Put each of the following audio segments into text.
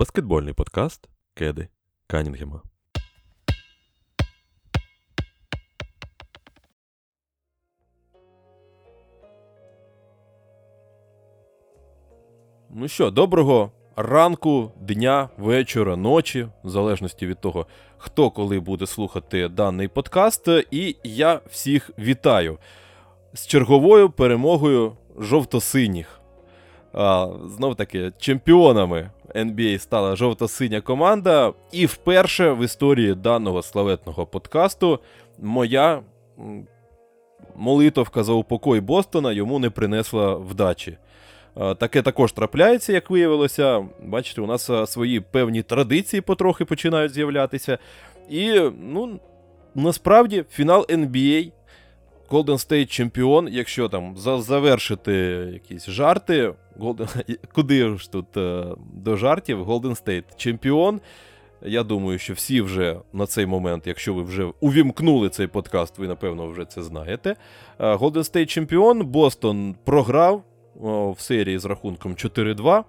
Баскетбольний подкаст Кеди Канінгема. Ну що, доброго ранку, дня, вечора, ночі, в залежності від того, хто коли буде слухати даний подкаст. І я всіх вітаю з черговою перемогою жовто-синіх. Знов таки, чемпіонами NBA стала жовто-синя команда. І вперше в історії даного славетного подкасту моя молитовка за упокой Бостона йому не принесла вдачі. Таке також трапляється, як виявилося. Бачите, у нас свої певні традиції потрохи починають з'являтися. І, ну, насправді, фінал NBA, Golden State чемпіон, якщо там завершити якісь жарти, Golden... куди ж тут е, до жартів, Golden State чемпіон. Я думаю, що всі вже на цей момент, якщо ви вже увімкнули цей подкаст, ви напевно вже це знаєте. Golden State чемпіон, Бостон програв в серії з рахунком 4-2.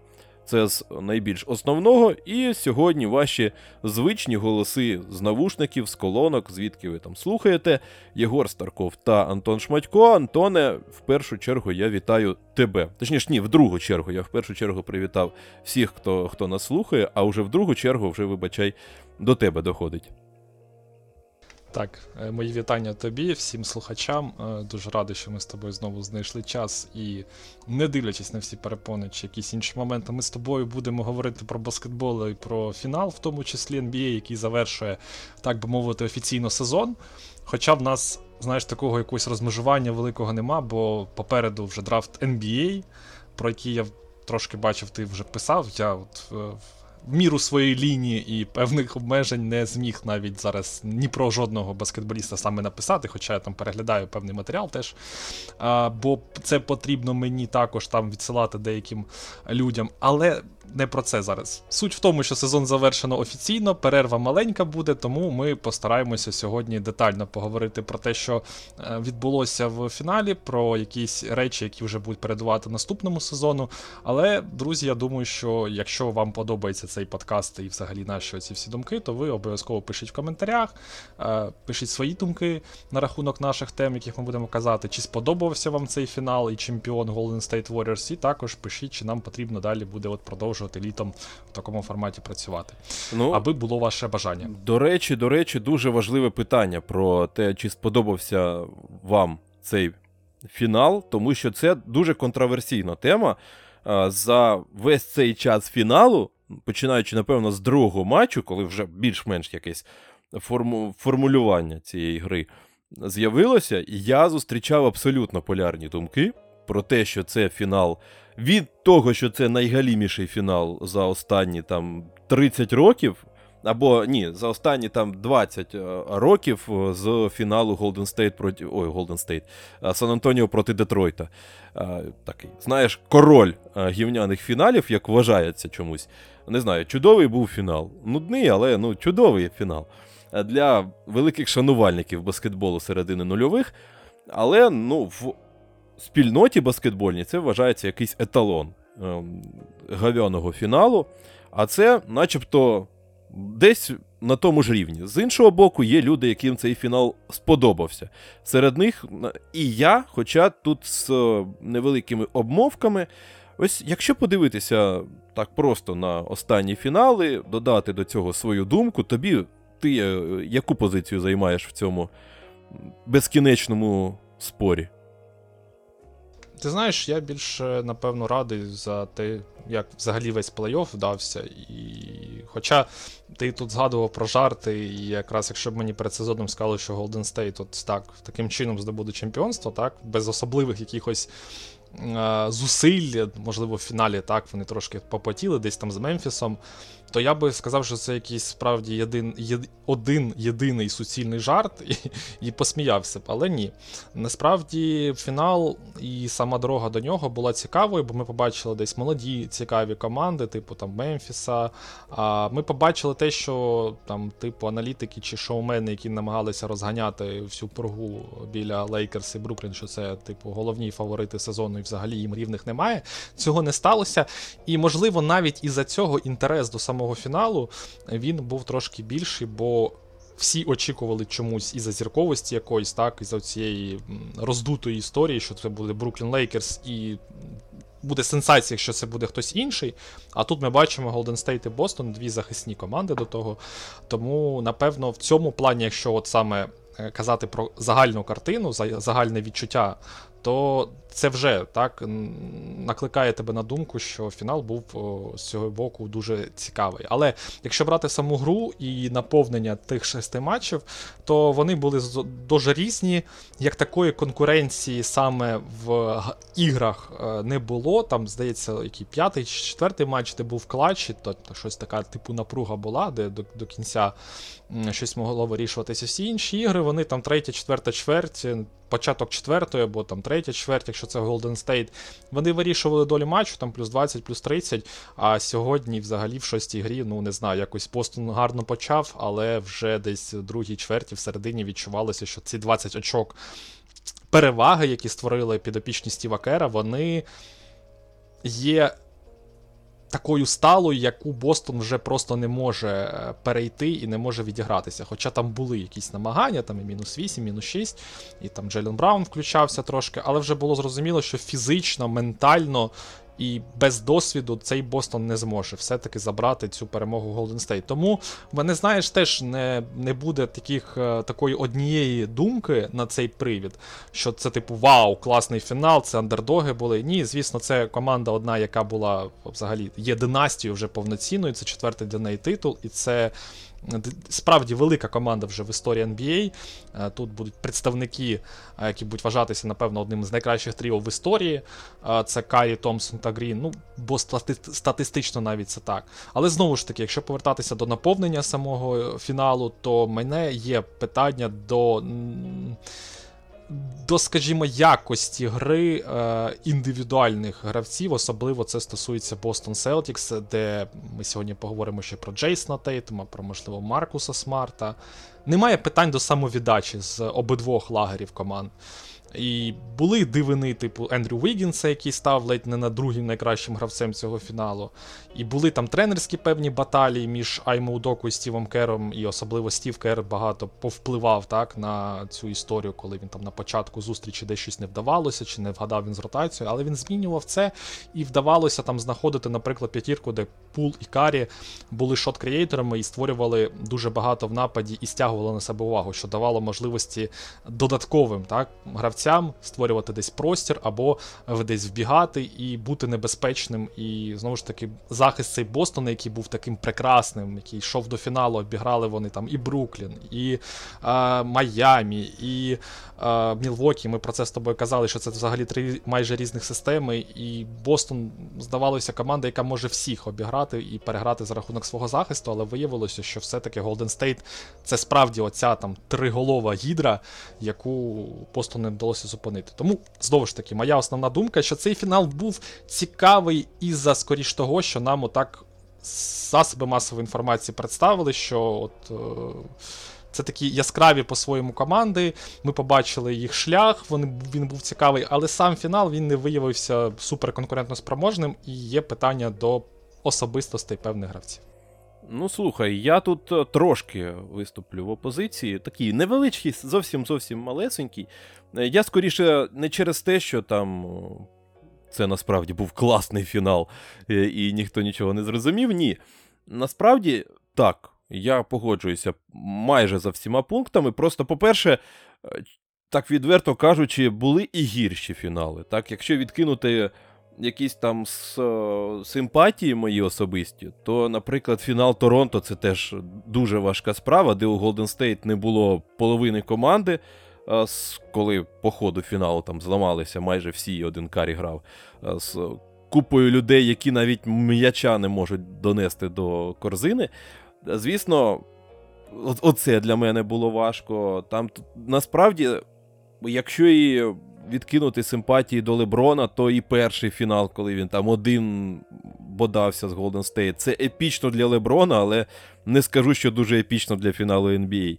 Це з найбільш основного. І сьогодні ваші звичні голоси з навушників, з колонок, звідки ви там слухаєте. Єгор Старков та Антон Шматько. Антоне, в першу чергу я вітаю тебе. Точніше, ні, в другу чергу. Я в першу чергу привітав всіх, хто хто нас слухає, а вже в другу чергу, вже вибачай, до тебе доходить. Так, е, мої вітання тобі, всім слухачам. Е, дуже радий, що ми з тобою знову знайшли час і, не дивлячись на всі перепони чи якісь інші моменти, ми з тобою будемо говорити про баскетбол і про фінал, в тому числі NBA, який завершує, так би мовити, офіційно сезон. Хоча в нас, знаєш, такого якогось розмежування великого нема, бо попереду вже драфт NBA, про який я трошки бачив, ти вже писав. Я от е, міру своєї лінії і певних обмежень не зміг навіть зараз ні про жодного баскетболіста саме написати, хоча я там переглядаю певний матеріал теж. А, Бо це потрібно мені також там відсилати деяким людям. Але не про це зараз. Суть в тому, що сезон завершено офіційно, перерва маленька буде, тому ми постараємося сьогодні детально поговорити про те, що е, відбулося в фіналі, про якісь речі, які вже будуть передувати наступному сезону. Але, друзі, я думаю, що якщо вам подобається цей подкаст і взагалі наші ці всі думки, то ви обов'язково пишіть в коментарях, е, пишіть свої думки на рахунок наших тем, яких ми будемо казати, чи сподобався вам цей фінал і чемпіон Golden State Warriors, і також пишіть, чи нам потрібно далі буде от продовжувати продовжувати літом в такому форматі працювати, ну, аби було ваше бажання. До речі, до речі, дуже важливе питання про те, чи сподобався вам цей фінал, тому що це дуже контроверсійна тема. За весь цей час фіналу, починаючи, напевно, з другого матчу, коли вже більш-менш якесь форму... формулювання цієї гри з'явилося, я зустрічав абсолютно полярні думки про те, що це фінал від того, що це найгаліміший фінал за останні там 30 років. Або ні, за останні там 20 е, років е, з фіналу Golden State проти ой, State, е, Сан Антоніо проти Детройта. Такий, знаєш, король гівняних фіналів, як вважається чомусь. Не знаю, чудовий був фінал. Нудний, але ну, чудовий фінал. Для великих шанувальників баскетболу середини нульових. Але ну, в спільноті баскетбольній це вважається якийсь еталон ем, гав'яного фіналу, а це, начебто, десь на тому ж рівні. З іншого боку, є люди, яким цей фінал сподобався. Серед них і я, хоча тут з е, невеликими обмовками. Ось, якщо подивитися так просто на останні фінали, додати до цього свою думку, тобі ти е, яку позицію займаєш в цьому безкінечному спорі? Ти знаєш, я більше, напевно, радий за те, як взагалі весь плей-офф вдався. І Хоча ти тут згадував про жарти, і якраз якщо б мені перед сезоном сказали, що Golden State от так, таким чином здобуде чемпіонство, так, без особливих якихось е, зусиль, можливо, в фіналі так, вони трошки попотіли десь там з Мемфісом то я би сказав, що це якийсь справді єдин, єд, один єдиний суцільний жарт і, і посміявся б. Але ні. Насправді фінал і сама дорога до нього була цікавою, бо ми побачили десь молоді цікаві команди, типу там Мемфіса. А Ми побачили те, що там, типу, аналітики чи шоумени, які намагалися розганяти всю пургу біля Лейкерс і Бруклін, що це, типу, головні фаворити сезону, і взагалі їм рівних немає. Цього не сталося. І, можливо, навіть із-за цього інтерес до самого самого фіналу він був трошки більший, бо всі очікували чомусь із-за зірковості якоїсь, так, із-за цієї роздутої історії, що це буде Бруклін Лейкерс і. Буде сенсація, якщо це буде хтось інший. А тут ми бачимо Golden State і Бостон, дві захисні команди до того. Тому, напевно, в цьому плані, якщо от саме е, казати про загальну картину, загальне відчуття то це вже так накликає тебе на думку, що фінал був з цього боку дуже цікавий. Але якщо брати саму гру і наповнення тих шести матчів, то вони були дуже різні. Як такої конкуренції саме в іграх е, не було. Там, здається, який п'ятий чи четвертий матч, де був клатч, то щось така типу напруга була, де до, до кінця щось могло вирішуватися. Всі інші ігри, вони там третя, четверта чверть початок четвертої, або там третя чверть, якщо це Golden State, вони вирішували долю матчу, там плюс 20, плюс 30. А сьогодні, взагалі, в шостій грі, ну не знаю, якось Бостон гарно почав, але вже десь в другій чверті, в середині відчувалося, що ці 20 очок переваги, які створили підопічні Стіва Кера, вони є такою сталою, яку Бостон вже просто не може е, перейти і не може відігратися. Хоча там були якісь намагання, там і мінус 8, мінус 6, і там Джелен Браун включався трошки, але вже було зрозуміло, що фізично, ментально і без досвіду цей Бостон не зможе все-таки забрати цю перемогу Голден Стейт. Тому мене, знаєш, теж не не буде таких, е, такої однієї думки на цей привід, що це, типу, вау, класний фінал, це андердоги були. Ні, звісно, це команда одна, яка була взагалі є династією вже повноцінною. Це четвертий для неї титул, і це Справді велика команда вже в історії NBA. Е, тут будуть представники, е, які будуть вважатися, напевно, одним з найкращих тріо в історії. Е, це Карі, Томпсон та Грін. Ну, бо статистично навіть це так. Але знову ж таки, якщо повертатися до наповнення самого фіналу, то мене є питання до до, скажімо, якості гри е, індивідуальних гравців, особливо це стосується Boston Celtics, де ми сьогодні поговоримо ще про Джейсона Тейтума, про, можливо, Маркуса Смарта. Немає питань до самовіддачі з обидвох лагерів команд. І були дивини, типу Ендрю Вігінса, який став ледь не на другим найкращим гравцем цього фіналу. І були там тренерські певні баталії між Аймо Удоку і Стівом Кером, і особливо Стів Кер багато повпливав так, на цю історію, коли він там на початку зустрічі десь щось не вдавалося, чи не вгадав він з ротацією, але він змінював це і вдавалося там знаходити, наприклад, п'ятірку, де Пул і Карі були шот-креаторами і створювали дуже багато в нападі і стягували на себе увагу, що давало можливості додатковим так, гравцям гравцям створювати десь простір, або десь вбігати і бути небезпечним. І знову ж таки, захист цей Бостона, який був таким прекрасним, який йшов до фіналу, обіграли вони там і Бруклін, і е, Майамі, і е, Мілвокі. Ми про це з тобою казали, що це взагалі три майже різних системи. І Бостон здавалося команда, яка може всіх обіграти і переграти за рахунок свого захисту, але виявилося, що все-таки Голден Стейт це справді оця там триголова гідра, яку Бостон не вдалося вдалося зупинити. Тому, знову ж таки, моя основна думка, що цей фінал був цікавий із-за скоріш того, що нам отак засоби масової інформації представили, що от. Е це такі яскраві по-своєму команди. Ми побачили їх шлях, він, він був цікавий, але сам фінал він не виявився суперконкурентно спроможним, і є питання до особистостей певних гравців. Ну, слухай, я тут е, трошки виступлю в опозиції, такий невеличкий, зовсім зовсім малесенький. Е, я скоріше не через те, що там це насправді був класний фінал, е, і ніхто нічого не зрозумів. Ні. Насправді, так, я погоджуюся майже за всіма пунктами. Просто, по-перше, так відверто кажучи, були і гірші фінали. Так, Якщо відкинути якісь там симпатії мої особисті, то, наприклад, фінал Торонто це теж дуже важка справа, де у Golden State не було половини команди. Коли по ходу фіналу там зламалися майже всі, один карі грав з купою людей, які навіть м'яча не можуть донести до корзини. Звісно, оце для мене було важко. Там насправді, якщо і відкинути симпатії до Леброна, то і перший фінал, коли він там один бодався з Golden State, це епічно для Леброна, але не скажу, що дуже епічно для фіналу NBA.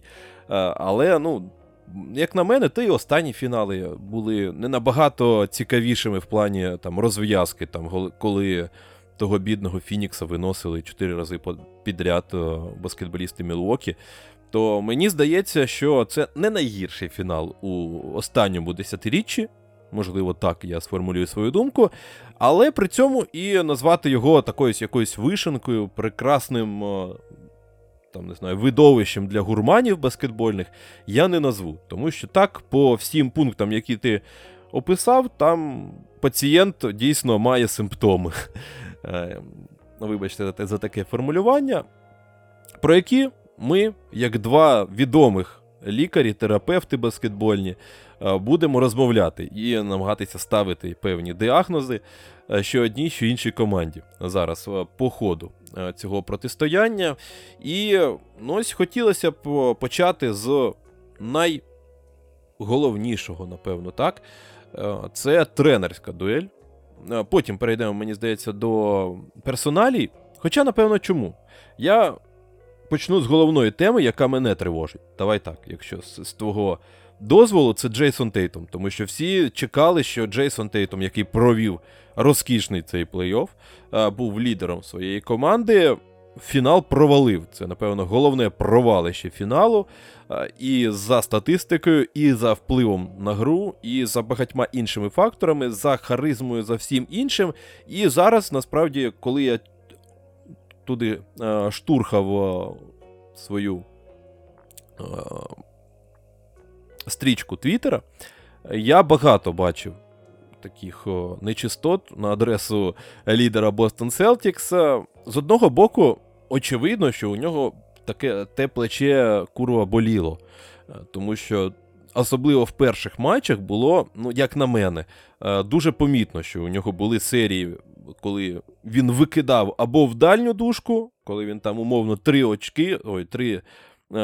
Але, ну. Як на мене, то і останні фінали були не набагато цікавішими в плані там розв'язки, там, коли того бідного Фінікса виносили чотири рази підряд е, баскетболісти Мілуокі. То мені здається, що це не найгірший фінал у останньому десятиріччі. Можливо, так я сформулюю свою думку. Але при цьому і назвати його такою якоюсь вишенкою, прекрасним е, там, не знаю, видовищем для гурманів баскетбольних я не назву. Тому що так, по всім пунктам, які ти описав, там пацієнт дійсно має симптоми. Е, вибачте за таке формулювання, про які ми, як два відомих лікарі, терапевти баскетбольні, будемо розмовляти і намагатися ставити певні діагнози, е, що одній, що іншій команді зараз по ходу цього протистояння. І ну, ось хотілося б почати з найголовнішого, напевно, так. Це тренерська дуель. Потім перейдемо, мені здається, до персоналій. Хоча, напевно, чому? Я почну з головної теми, яка мене тривожить. Давай так, якщо з, з твого дозволу, це Джейсон Тейтум. Тому що всі чекали, що Джейсон Тейтум, який провів розкішний цей плей-офф, був лідером своєї команди. Фінал провалив. Це, напевно, головне провалище фіналу. І за статистикою, і за впливом на гру, і за багатьма іншими факторами, за харизмою, за всім іншим. І зараз, насправді, коли я туди штурхав свою стрічку Твіттера, я багато бачив таких нечистот на адресу лідера Boston Celtics. З одного боку, очевидно, що у нього таке те плече курва боліло. Е, тому що. Особливо в перших матчах було, ну, як на мене, е, дуже помітно, що у нього були серії, коли він викидав або в дальню дужку, коли він там умовно три очки, ой, три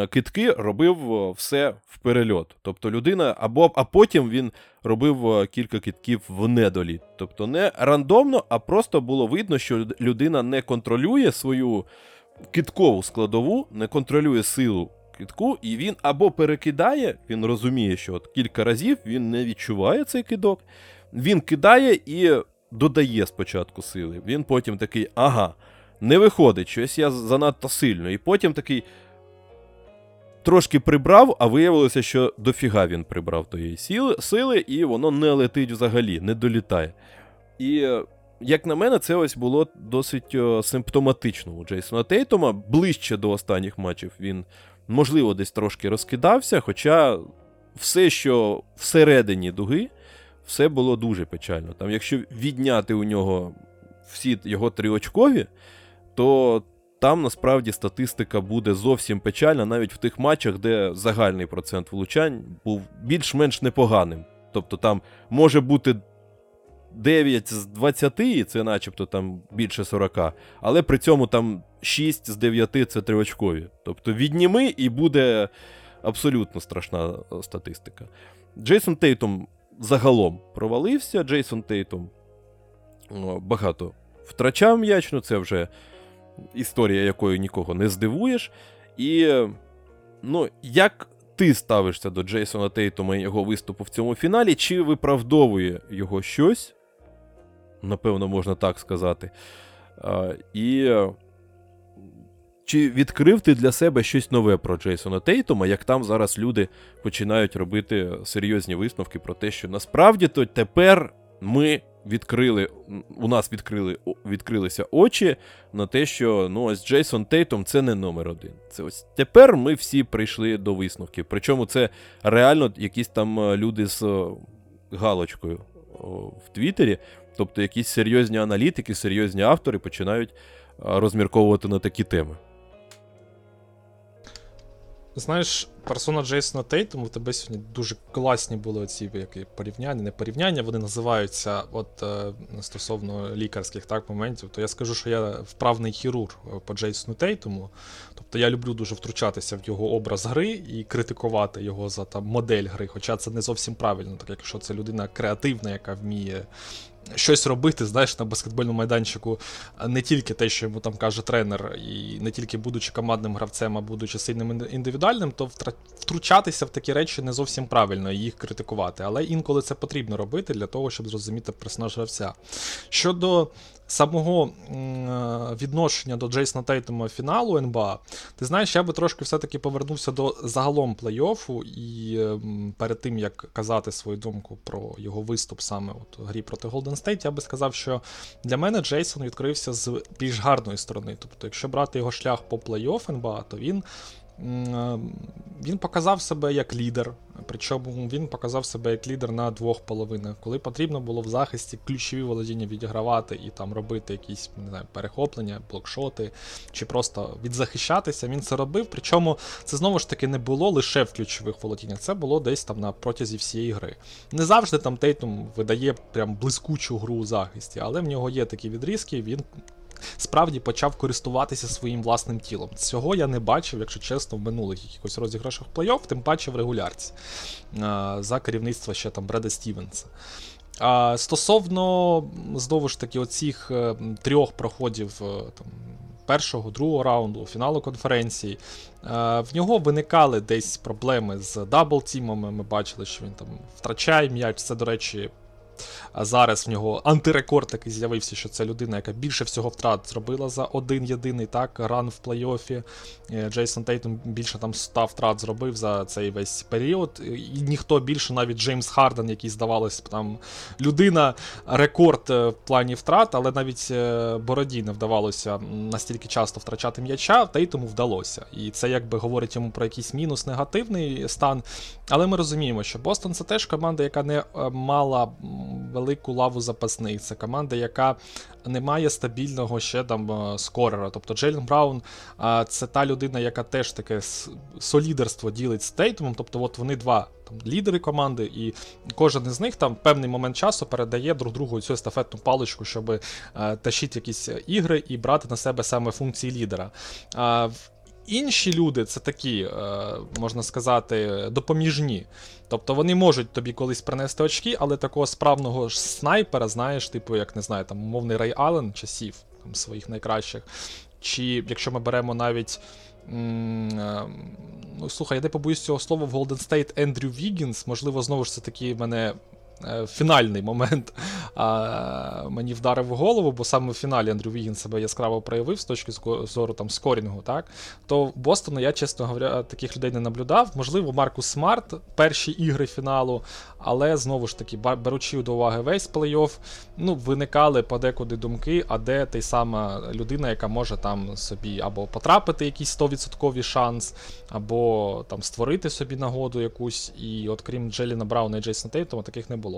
китки робив е, все в перельот. Тобто людина, або а потім він робив е, кілька китків в недоліт. Тобто не рандомно, а просто було видно, що людина не контролює свою киткову складову, не контролює силу китку, і він або перекидає, він розуміє, що от кілька разів він не відчуває цей кидок, він кидає і додає спочатку сили. Він потім такий, ага, не виходить, щось я занадто сильно. І потім такий трошки прибрав, а виявилося, що дофіга він прибрав тої сили, і воно не летить взагалі, не долітає. І, е, як на мене, це ось було досить симптоматично у Джейсона Тейтома. Ближче до останніх матчів він, можливо, десь трошки розкидався, хоча все, що всередині дуги, все було дуже печально. Там, Якщо відняти у нього всі його триочкові, то там насправді статистика буде зовсім печальна, навіть в тих матчах, де загальний процент влучань був більш-менш непоганим. Тобто там може бути 9 з 20, і це начебто там більше 40, але при цьому там 6 з 9 це триочкові. Тобто відніми і буде абсолютно страшна е, статистика. Джейсон Тейтом загалом провалився. Джейсон Тейтом багато втрачав м'яч, ну це вже історія якою нікого не здивуєш. І ну, як ти ставишся до Джейсона Тейтума і його виступу в цьому фіналі, чи виправдовує його щось? Напевно, можна так сказати. А, І чи відкрив ти для себе щось нове про Джейсона Тейтума, як там зараз люди починають робити серйозні висновки про те, що насправді то тепер ми відкрили, у нас відкрили, відкрилися очі на те, що ну ось Джейсон Тейтом це не номер один. Це ось тепер ми всі прийшли до висновків. Причому це реально якісь там е, люди з е, галочкою в Твіттері, тобто якісь серйозні аналітики, серйозні автори починають розмірковувати на такі теми. Знаєш, персона Джейсона Тейтому в тебе сьогодні дуже класні були ці які порівняння, не порівняння, вони називаються от е, стосовно лікарських так моментів. То я скажу, що я вправний хірург е, по Джейсону Тейтому. Тобто я люблю дуже втручатися в його образ гри і критикувати його за там модель гри. Хоча це не зовсім правильно, так якщо це людина креативна, яка вміє щось робити, знаєш, на баскетбольному майданчику, не тільки те, що йому там каже тренер, і не тільки будучи командним гравцем, а будучи сильним індивідуальним, то втручатися в такі речі не зовсім правильно і їх критикувати. Але інколи це потрібно робити для того, щоб зрозуміти персонаж гравця. Щодо самого відношення до Джейсона Тейтума фіналу НБА, ти знаєш, я би трошки все-таки повернувся до загалом плей-оффу, і ем, перед тим як казати свою думку про його виступ саме от грі проти Голден Стейт, я би сказав, що для мене Джейсон відкрився з більш гарної сторони. Тобто, якщо брати його шлях по плей-офф НБА, то він Е, він показав себе як лідер, причому він показав себе як лідер на двох половинах. Коли потрібно було в захисті ключові володіння відігравати і там робити якісь не знаю, перехоплення, блокшоти, чи просто відзахищатися, він це робив. Причому це знову ж таки не було лише в ключових володіннях, це було десь там на протязі всієї гри. Не завжди там Тейтум видає прям блискучу гру у захисті, але в нього є такі відрізки, він справді почав користуватися своїм власним тілом. Цього я не бачив, якщо чесно, в минулих якихось розіграшах плей-офф, тим паче в регулярці за керівництва ще там Бреда Стівенса. Стосовно, знову ж таки, оцих е, трьох проходів е, там, першого, другого раунду, фіналу конференції, е, в нього виникали десь проблеми з дабл-тімами. Ми бачили, що він там втрачає м'яч. Це, до речі, зараз в нього антирекорд такий з'явився, що це людина, яка більше всього втрат зробила за один єдиний так ран в плей-офф. Е, Джейсон Тейтум більше там 100 втрат зробив за цей весь період. І ніхто більше, навіть Джеймс Харден, який здавалось там людина, рекорд е, в плані втрат, але навіть е, Бороді не вдавалося настільки часто втрачати м'яча, Тейтому вдалося. І це якби говорить йому про якийсь мінус негативний стан. Але ми розуміємо, що Бостон це теж команда, яка не мала велику лаву запасних. Це команда, яка не має стабільного ще там е, скорера. Тобто Джейлен Браун це та людина, яка теж таке солідерство ділить з Тейтумом. Тобто, от вони два там лідери команди, і кожен із них там певний момент часу передає друг другу цю естафетну паличку, щоб е, тащити якісь ігри і брати на себе саме функції лідера. Інші люди це такі, е, можна сказати, допоміжні. Тобто вони можуть тобі колись принести очки, але такого справного ж снайпера, знаєш, типу, як не знаю, там умовний Рей Аллен часів там, своїх найкращих. Чи якщо ми беремо навіть. Е, ну, Слухай, я не побоюсь цього слова в Golden State Ендрю Вігінс, можливо, знову ж це таки мене фінальний момент а, мені вдарив в голову, бо саме в фіналі Ендрю Вігінс себе яскраво проявив з точки зору там скорінгу, так то в Бостону я, чесно говоря, таких людей не наблюдав. Можливо, Маркус Смарт, перші ігри фіналу, але знову ж таки, беручи до уваги весь плей-офф, ну, виникали подекуди думки, а де та сама людина, яка може там собі або потрапити якийсь 100% шанс, або там створити собі нагоду якусь. І от крім Джеліна Брауна і Джейсона Тейтома, таких не було.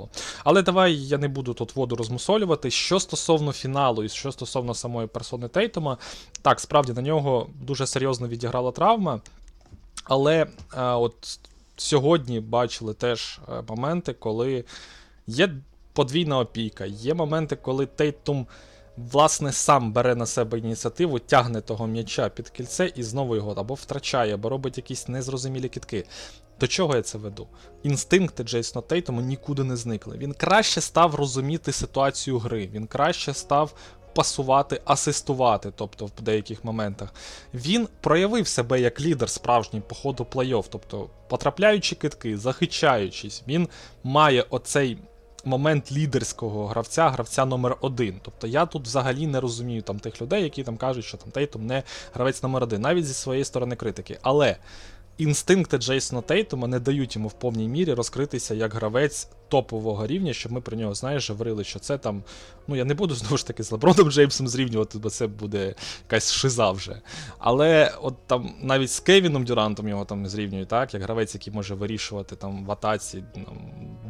Але давай я не буду тут воду розмусолювати. Що стосовно фіналу і що стосовно самої персони Тейтома, так, справді на нього дуже серйозно відіграла травма. Але а, от сьогодні бачили теж е, моменти, коли є подвійна опіка, є моменти, коли Тейтум. Власне, сам бере на себе ініціативу, тягне того м'яча під кільце і знову його або втрачає, або робить якісь незрозумілі кітки. До чого я це веду? Інстинкти Джейсона Тейтому нікуди не зникли. Він краще став розуміти ситуацію гри, він краще став пасувати, асистувати, тобто в деяких моментах. Він проявив себе як лідер справжній по ходу плей-офф, тобто потрапляючи китки, захищаючись, він має оцей. Момент лідерського гравця, гравця номер один. Тобто я тут взагалі не розумію там тих людей, які там кажуть, що там Тейтум не гравець номер один, навіть зі своєї сторони критики. Але інстинкти Джейсона Тейтума не дають йому в повній мірі розкритися як гравець топового рівня, щоб ми про нього, знаєш, говорили, що це там. Ну, я не буду знову ж таки з Леброном Джеймсом зрівнювати, бо це буде якась шиза вже. Але от там навіть з Кевіном Дюрантом його там зрівнюють, так, як гравець, який може вирішувати там в атаці там,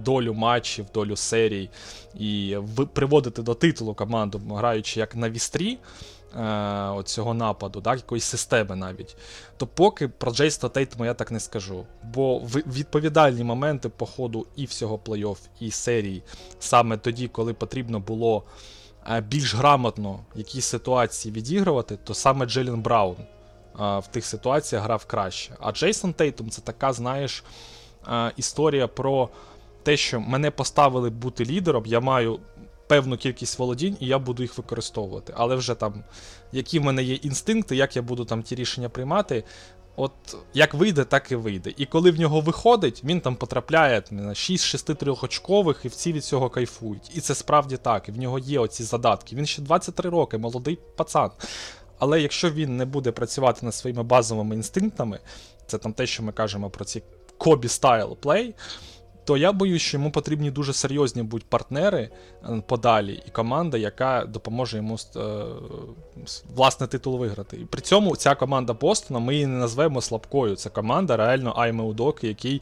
долю матчів, долю серій і приводити до титулу команду, граючи як на вістрі е, цього нападу, так, якоїсь системи навіть, то поки про Джейста Тейтема я так не скажу. Бо відповідальні моменти по ходу і всього плей-офф, і серії, саме тоді, коли потрібно було е, більш грамотно якісь ситуації відігрувати, то саме Джелін Браун е, в тих ситуаціях грав краще. А Джейсон Тейтум це така, знаєш, е, історія про те, що мене поставили бути лідером, я маю певну кількість володінь, і я буду їх використовувати. Але вже там, які в мене є інстинкти, як я буду там ті рішення приймати. От як вийде, так і вийде. І коли в нього виходить, він там потрапляє на 6 6 трьохочкових, і всі від цього кайфують. І це справді так. І в нього є оці задатки. Він ще 23 роки, молодий пацан. Але якщо він не буде працювати над своїми базовими інстинктами, це там те, що ми кажемо про ці Кобі стайл плей, то я боюсь, що йому потрібні дуже серйозні будь партнери е, подалі, і команда, яка допоможе йому е, власне титул виграти. І при цьому ця команда Бостона ми її не назвемо слабкою. Це команда реально Айме Удоки, який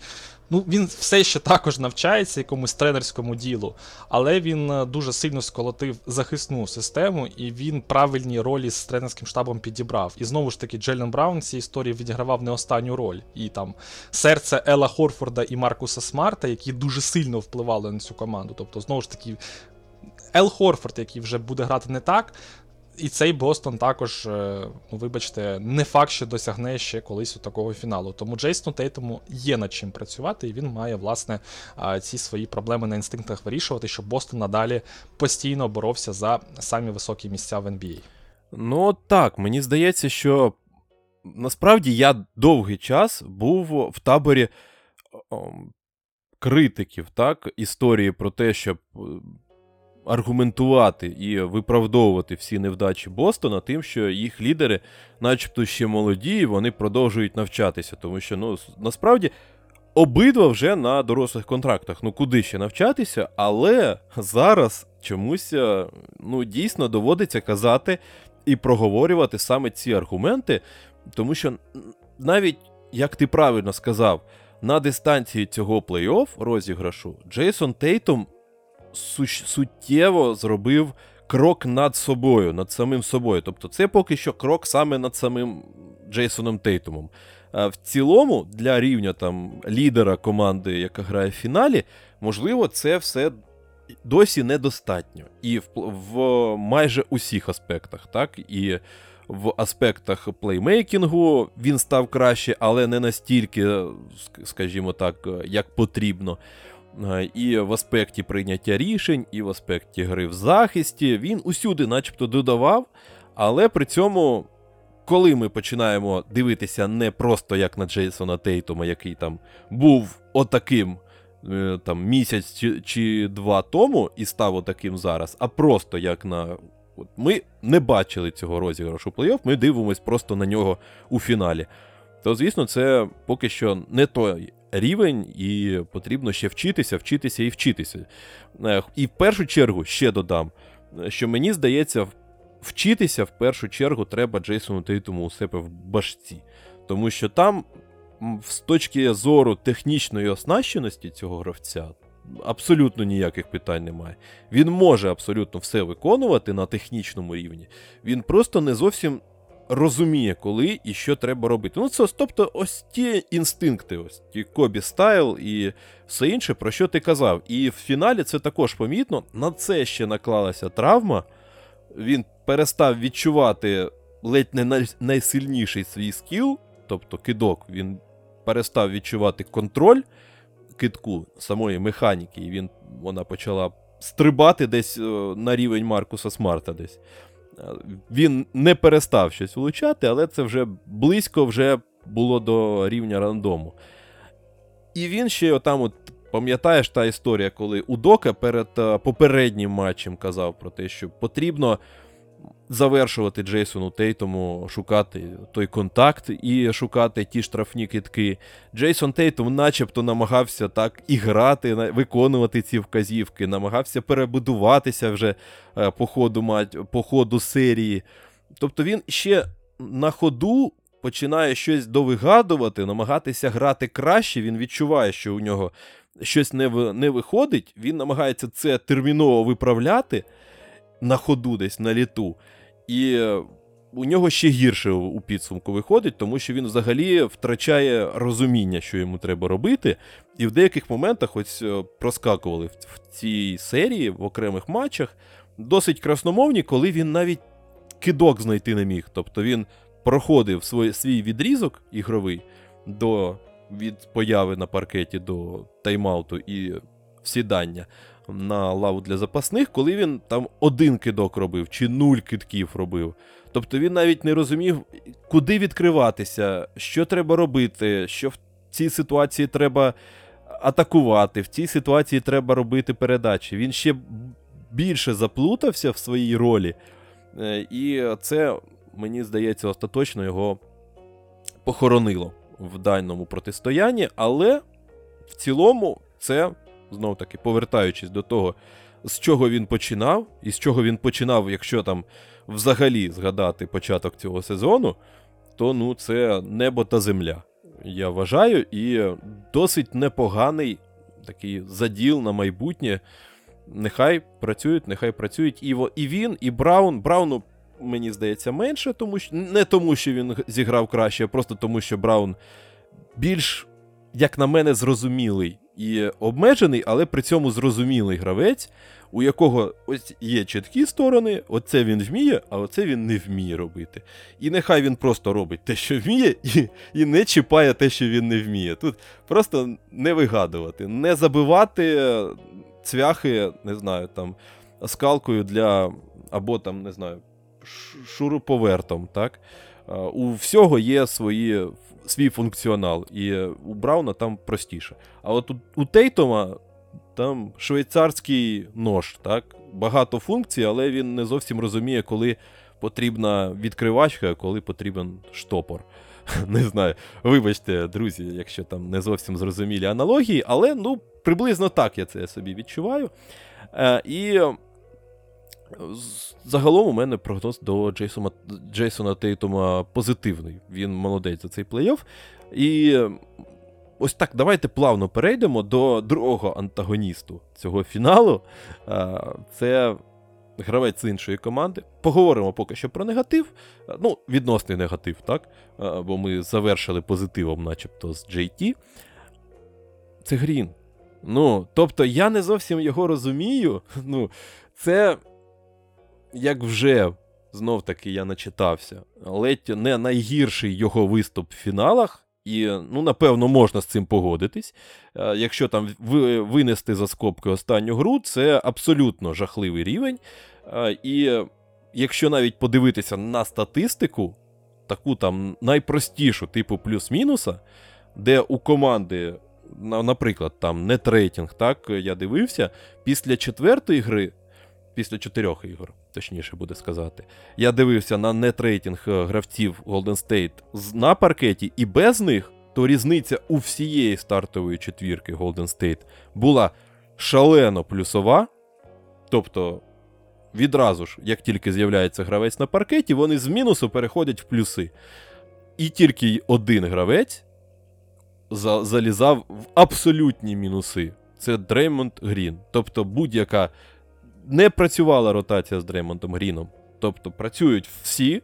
Ну, він все ще також навчається якомусь тренерському ділу, але він е, дуже сильно сколотив захисну систему, і він правильні ролі з тренерським штабом підібрав. І знову ж таки, Джелен Браун в цій історії відігравав не останню роль. І там серце Ела Хорфорда і Маркуса Смарта, які дуже сильно впливали на цю команду. Тобто, знову ж таки. Ел Хорфорд, який вже буде грати не так, і цей Бостон також, е, ну вибачте, не факт, що досягне ще колись у такого фіналу. Тому Джейсону Тейтому є над чим працювати, і він має, власне, ці свої проблеми на інстинктах вирішувати, щоб Бостон надалі постійно боровся за самі високі місця в NBA. Ну так, мені здається, що насправді я довгий час був в таборі. Критиків, так, історії про те, щоб аргументувати і виправдовувати всі невдачі Бостона, тим, що їх лідери, начебто, ще молоді, вони продовжують навчатися. Тому що ну, насправді обидва вже на дорослих контрактах. Ну куди ще навчатися, але зараз чомусь е, ну, дійсно доводиться казати і проговорювати саме ці аргументи, тому що навіть, як ти правильно сказав, на дистанції цього плей-офф розіграшу Джейсон Тейтум суттєво зробив крок над собою, над самим собою. Тобто, це поки що крок саме над самим Джейсоном Тейтумом. А в цілому, для рівня там лідера команди, яка грає в фіналі, можливо, це все досі недостатньо. І в, в майже усіх аспектах, так? І в аспектах плеймейкінгу він став краще, але не настільки, скажімо так, як потрібно. Е, і в аспекті прийняття рішень, і в аспекті гри в захисті. Він усюди, начебто, додавав, але при цьому, коли ми починаємо дивитися не просто як на Джейсона Тейтома, який там був отаким е, там місяць чи, чи два тому і став отаким зараз, а просто як на. От Ми не бачили цього розіграшу плей-офф, ми дивимось просто на нього у фіналі. То, звісно, це поки що не той рівень, і потрібно ще вчитися, вчитися і вчитися. Е, і в першу чергу ще додам, що мені здається, вчитися в першу чергу треба Джейсону Тейтуму у себе в башці. Тому що там, з точки зору технічної оснащеності цього гравця, абсолютно ніяких питань немає. Він може абсолютно все виконувати на технічному рівні. Він просто не зовсім розуміє, коли і що треба робити. Ну, це тобто, ось ті інстинкти, ось ті Кобі Стайл і все інше, про що ти казав. І в фіналі це також помітно. На це ще наклалася травма. Він перестав відчувати ледь не найсильніший свій скіл, тобто кидок, він перестав відчувати контроль китку самої механіки, і він вона почала стрибати десь е, на рівень Маркуса Смарта десь. Він не перестав щось влучати, але це вже близько вже було до рівня рандому. І він ще отам, от, пам'ятаєш та історія, коли Удока перед е, попереднім матчем казав про те, що потрібно завершувати Джейсону Тейтому, шукати той контакт і шукати ті штрафні китки. Джейсон Тейтом начебто намагався так і грати, виконувати ці вказівки, намагався перебудуватися вже е, по ходу, по ходу серії. Тобто він ще на ходу. Починає щось довигадувати, намагатися грати краще. Він відчуває, що у нього щось не не виходить. Він намагається це терміново виправляти на ходу, десь на літу. І у нього ще гірше у підсумку виходить, тому що він взагалі втрачає розуміння, що йому треба робити. І в деяких моментах ось е, проскакували в цій серії в окремих матчах досить красномовні, коли він навіть кидок знайти не міг. Тобто він проходив свій, свій відрізок ігровий до від появи на паркеті до тайм-ауту і сідання. На лаву для запасних, коли він там один кидок робив чи нуль кидків робив. Тобто він навіть не розумів, куди відкриватися, що треба робити, що в цій ситуації треба атакувати, в цій ситуації треба робити передачі. Він ще більше заплутався в своїй ролі, е, і це, мені здається, остаточно його похоронило в даному протистоянні, але в цілому це знов таки повертаючись до того, з чого він починав, і з чого він починав, якщо там взагалі згадати початок цього сезону, то ну це небо та земля. Я вважаю, і досить непоганий такий заділ на майбутнє. Нехай працюють, нехай працюють і і він, і Браун. Брауну, мені здається, менше, тому що не тому, що він зіграв краще, а просто тому, що Браун більш, як на мене, зрозумілий і обмежений, але при цьому зрозумілий гравець, у якого ось є чіткі сторони, оце він вміє, а оце він не вміє робити. І нехай він просто робить те, що вміє, і і не чіпає те, що він не вміє. Тут просто не вигадувати, не забивати цвяхи, не знаю, там, скалкою для або там, не знаю, шуруповертом. так? У всього є свої свій функціонал. І у Брауна там простіше. А от у, у Тейтома там швейцарський нож, так? Багато функцій, але він не зовсім розуміє, коли потрібна відкривачка, коли потрібен штопор. Не знаю. Вибачте, друзі, якщо там не зовсім зрозумілі аналогії, але ну, приблизно так я це собі відчуваю. Е, І Загалом у мене прогноз до Джейсона Джейсона Тейтума позитивний. Він молодець за цей плей-офф. І ось так, давайте плавно перейдемо до другого антагоністу цього фіналу. Це гравець з іншої команди. Поговоримо поки що про негатив. Ну, відносний негатив, так? Бо ми завершили позитивом, начебто, з JT. Це Грін. Ну, тобто, я не зовсім його розумію. Ну, це як вже знов таки я начитався, ледь не найгірший його виступ в фіналах. І, ну, напевно, можна з цим погодитись. Е, якщо там винести за скобки останню гру, це абсолютно жахливий рівень. Е, і якщо навіть подивитися на статистику, таку там найпростішу, типу плюс-мінуса, де у команди, наприклад, там не рейтинг, так, я дивився, після четвертої гри, після чотирьох ігор, точніше буде сказати. Я дивився на нетрейтинг е, гравців Golden State на паркеті, і без них, то різниця у всієї стартової четвірки Golden State була шалено плюсова. Тобто, відразу ж, як тільки з'являється гравець на паркеті, вони з мінусу переходять в плюси. І тільки один гравець за залізав в абсолютні мінуси. Це Дреймонд Грін. Тобто будь-яка не працювала ротація з Дреймондом Гріном. Тобто працюють всі,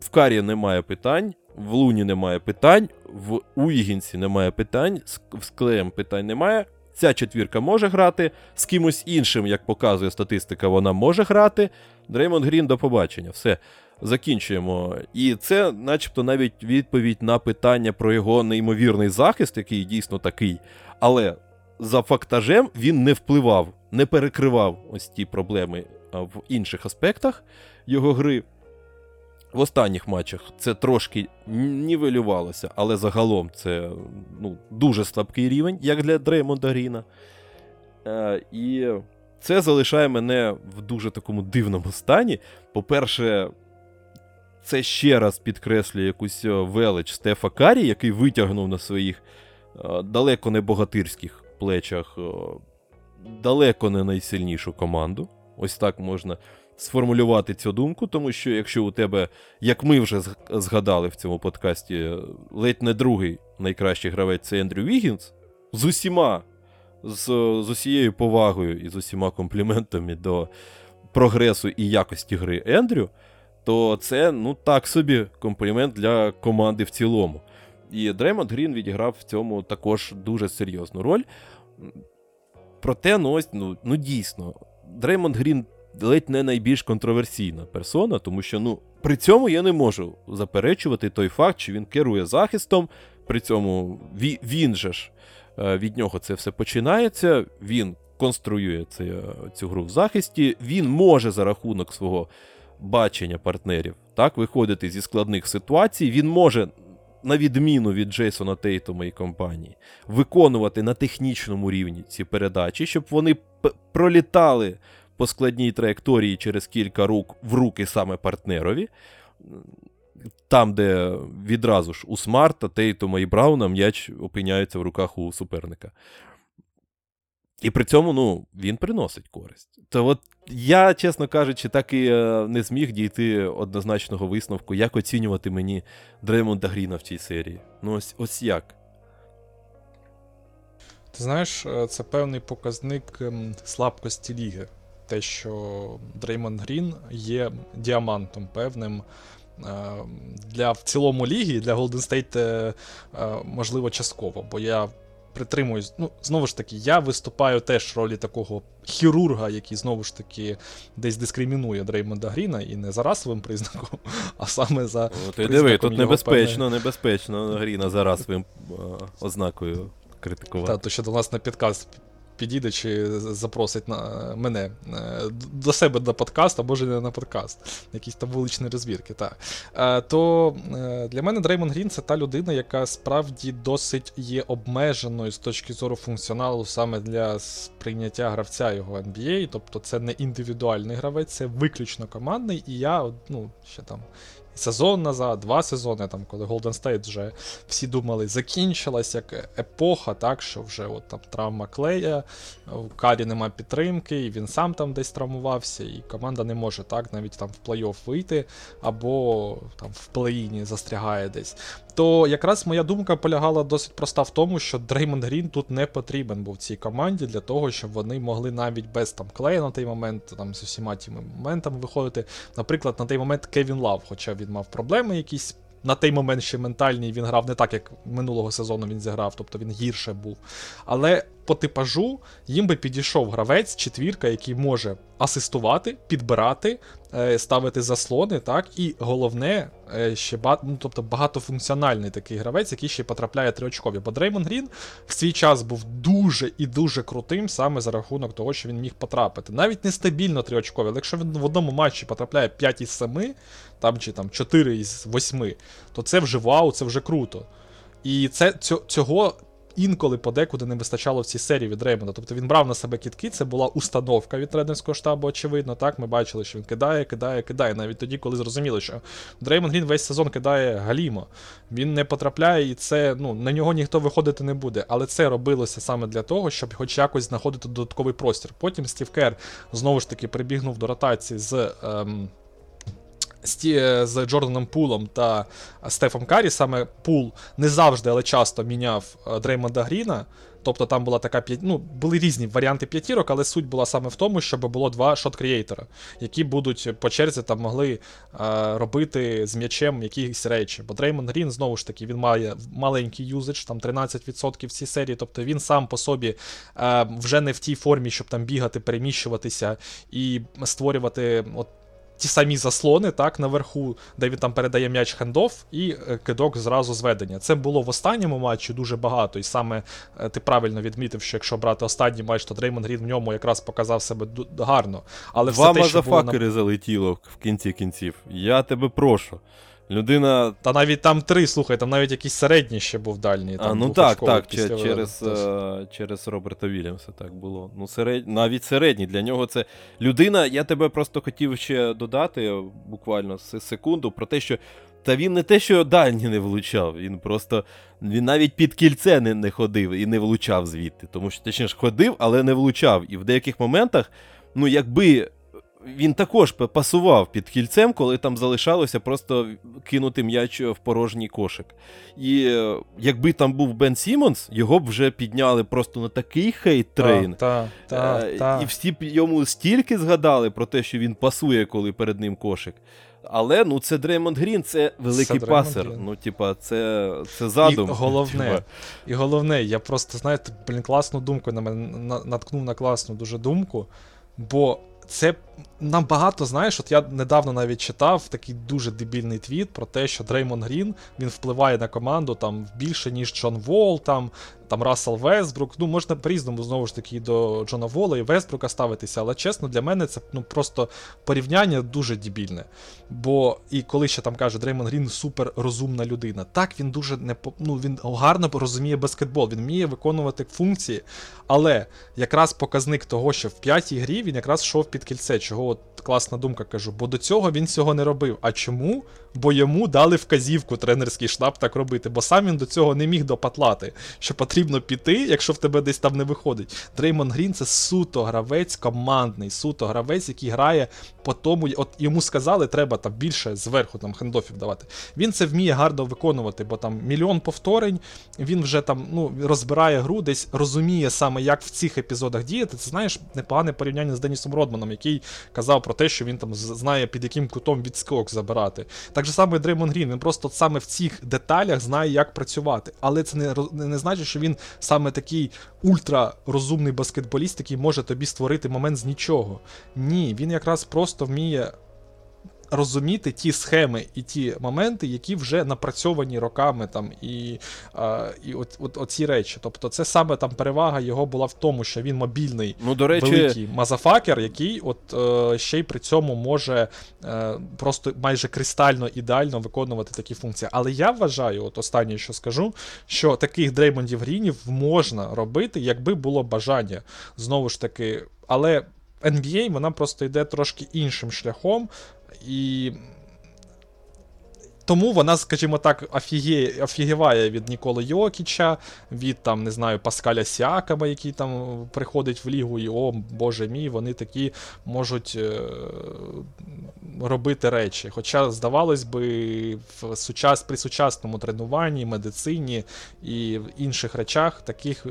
в Карі немає питань, в Луні немає питань, в Уігінсі немає питань, з Клеєм питань немає. Ця четвірка може грати, з кимось іншим, як показує статистика, вона може грати. Дреймонд Грін до побачення. Все, закінчуємо. І це, начебто, навіть відповідь на питання про його неймовірний захист, який дійсно такий. Але за фактажем він не впливав, не перекривав ось ті проблеми в інших аспектах його гри. В останніх матчах це трошки нівелювалося, але загалом це ну, дуже слабкий рівень, як для Дреймонда Гріна. Е, І це залишає мене в дуже такому дивному стані. По-перше, це ще раз підкреслює якусь велич Стефа Карі, який витягнув на своїх е, далеко не богатирських плечах далеко не найсильнішу команду. Ось так можна сформулювати цю думку, тому що якщо у тебе, як ми вже згадали в цьому подкасті, ледь не другий найкращий гравець це Ендрю Вігінс, з усіма, з, з усією повагою і з усіма компліментами до прогресу і якості гри Ендрю, то це ну так собі комплімент для команди в цілому. І Дреймонд Грін відіграв в цьому також дуже серйозну роль. Проте, ну ось, ну, ну дійсно, Дреймонд Грін ледь не найбільш контроверсійна персона, тому що ну, при цьому я не можу заперечувати той факт, що він керує захистом. При цьому він, же ж е, від нього це все починається. Він конструює цю, цю гру в захисті. Він може за рахунок свого бачення партнерів так, виходити зі складних ситуацій. Він може, на відміну від Джейсона Тейтома і компанії, виконувати на технічному рівні ці передачі, щоб вони пролітали по складній траєкторії через кілька рук в руки саме партнерові. Там, де відразу ж у Смарта, Тейтома і Брауна м'яч опиняється в руках у суперника. І при цьому ну, він приносить користь. То от я, чесно кажучи, так і е, не зміг дійти однозначного висновку, як оцінювати мені Дреймонда Гріна в цій серії. Ну, ось ось як. Ти знаєш, е, це певний показник ем, слабкості ліги. Те, що Дреймонд Грін є діамантом певним. Е, для в цілому ліги, для Golden State, можливо, частково, бо я притримуюсь. Ну, знову ж таки, я виступаю теж в ролі такого хірурга, який знову ж таки десь дискримінує Дреймонда Гріна і не за расовим признаком, а саме за. О, ти диви, тут небезпечно, певне... небезпечно Гріна за расовим ознакою критикувати. Та, то що до нас на підкаст підійде чи запросить на мене е, до себе на подкаст, а може не на подкаст, якісь там вуличні розбірки. так. Е, то е, для мене Дреймон Грін це та людина, яка справді досить є обмеженою з точки зору функціоналу саме для сприйняття гравця його NBA. Тобто це не індивідуальний гравець, це виключно командний. І я ну, ще там сезон назад, два сезони, там, коли Golden State вже всі думали, закінчилась як епоха, так, що вже от там травма клея, у Карі нема підтримки, і він сам там десь травмувався, і команда не може так навіть там в плей-офф вийти, або там в плей-іні застрягає десь. То якраз моя думка полягала досить проста в тому, що Дреймонд Грін тут не потрібен був цій команді для того, щоб вони могли навіть без там клея на той момент, там з усіма тими моментами виходити. Наприклад, на той момент Кевін Лав, хоча він мав проблеми якісь. На той момент ще ментальний він грав не так, як минулого сезону він зіграв, тобто він гірше був. Але по типажу їм би підійшов гравець, четвірка, який може асистувати, підбирати, е, ставити заслони, так, і головне, е, ще ба... ну, тобто багатофункціональний такий гравець, який ще потрапляє триочкові. Бо Дреймон Грін в свій час був дуже і дуже крутим саме за рахунок того, що він міг потрапити. Навіть нестабільно триочкові, але якщо він в одному матчі потрапляє 5 із 7, там чи там 4 із 8, то це вже вау, це вже круто. І це цього інколи подекуди не вистачало в цій серії від Реймонда. Тобто він брав на себе кітки, це була установка від тренерського штабу, очевидно. Так, ми бачили, що він кидає, кидає, кидає. Навіть тоді, коли зрозуміли, що Дреймон Грін весь сезон кидає галімо. Він не потрапляє, і це ну, на нього ніхто виходити не буде. Але це робилося саме для того, щоб хоч якось знаходити додатковий простір. Потім Стів Кер знову ж таки прибігнув до ротації з. Ем, з Джорданом Пулом та Стефом Карі, саме Пул не завжди, але часто міняв е, Дреймонда Гріна. Тобто там була така ну, були різні варіанти п'ятірок, але суть була саме в тому, щоб було два shot creator 'а, які будуть по черзі там могли а, робити з м'ячем якісь речі. Бо Дреймонд Грін, знову ж таки, він має маленький usage, там 13% в цій серії. Тобто він сам по собі а, вже не в тій формі, щоб там бігати, переміщуватися і створювати от ті самі заслони, так, наверху, де він там передає м'яч хендов і е, кидок зразу зведення. Це було в останньому матчі дуже багато. І саме е, ти правильно відмітив, що якщо брати останній матч, то Дреймон Грін в ньому якраз показав себе гарно. Але Два все те, що було на... залетіло в кінці кінців. Я тебе прошу. Людина. Та навіть там три, слухай, там навіть якийсь середній ще був дальній. Там а, ну так, так, після... через uh, через Роберта Вільямса так було. Ну, серед... Навіть середній. Для нього це людина. Я тебе просто хотів ще додати буквально секунду про те, що. Та він не те, що дальні не влучав, він просто він навіть під кільце не не ходив і не влучав звідти. Тому що точніше ходив, але не влучав. І в деяких моментах, ну якби він також пасував під кільцем, коли там залишалося просто кинути м'яч в порожній кошик. І е, якби там був Бен Сімонс, його б вже підняли просто на такий hate train. Та, та, е, та, І всі б йому стільки згадали про те, що він пасує, коли перед ним кошик. Але ну це Дреймонд Грін, це великий це пасер. Ну, типа, це це задум. І головне, і головне, я просто, знаєте, блін, класну думку на мене наткнув на класну дуже думку. Бо це набагато, знаєш, от я недавно навіть читав такий дуже дебільний твіт про те, що Дреймонд Грін він впливає на команду там більше, ніж Джон Вол, там там Рассел Вестбрук. Ну, можна по-різному знову ж таки до Джона Вола і Вестбрука ставитися, але чесно, для мене це ну, просто порівняння дуже дебільне. Бо і коли ще там каже, Дреймонд Грін супер розумна людина. Так, він дуже не ну, він гарно розуміє баскетбол, він вміє виконувати функції, але якраз показник того, що в п'ятій грі він якраз йшов під кільце, чого от класна думка кажу, бо до цього він цього не робив. А чому? Бо йому дали вказівку тренерський штаб так робити, бо сам він до цього не міг допетрати, що потрібно піти, якщо в тебе десь там не виходить. Дреймонд Грін це суто гравець командний, суто гравець, який грає по тому. От йому сказали, треба там більше зверху там хендофів давати. Він це вміє гарно виконувати, бо там мільйон повторень, він вже там ну, розбирає гру, десь розуміє саме, як в цих епізодах діяти. Це знаєш непогане порівняння з Денісом Родманом, який казав про те, що він там знає, під яким кутом відскок забирати. Так же саме Дреймон Грін, він просто саме в цих деталях знає, як працювати. Але це не не значить, що він саме такий ультрарозумний баскетболіст, який може тобі створити момент з нічого. Ні, він якраз просто вміє розуміти ті схеми і ті моменти, які вже напрацьовані роками там і а, і от, от, оці речі. Тобто, це саме там перевага його була в тому, що він мобільний ну, до речі... великий мазафакер, який от е, ще й при цьому може е, просто майже кристально ідеально виконувати такі функції. Але я вважаю, от останнє, що скажу, що таких дреймондів грінів можна робити, якби було бажання. Знову ж таки, але. NBA вона просто йде трошки іншим шляхом, і тому вона, скажімо так, офігє, офігіває від Ніколи Йокіча, від там, не знаю, Паскаля Сіакама, який там приходить в лігу, і о, Боже мій, вони такі можуть е, робити речі. Хоча, здавалось би, в сучас, при сучасному тренуванні, медицині і в інших речах таких е,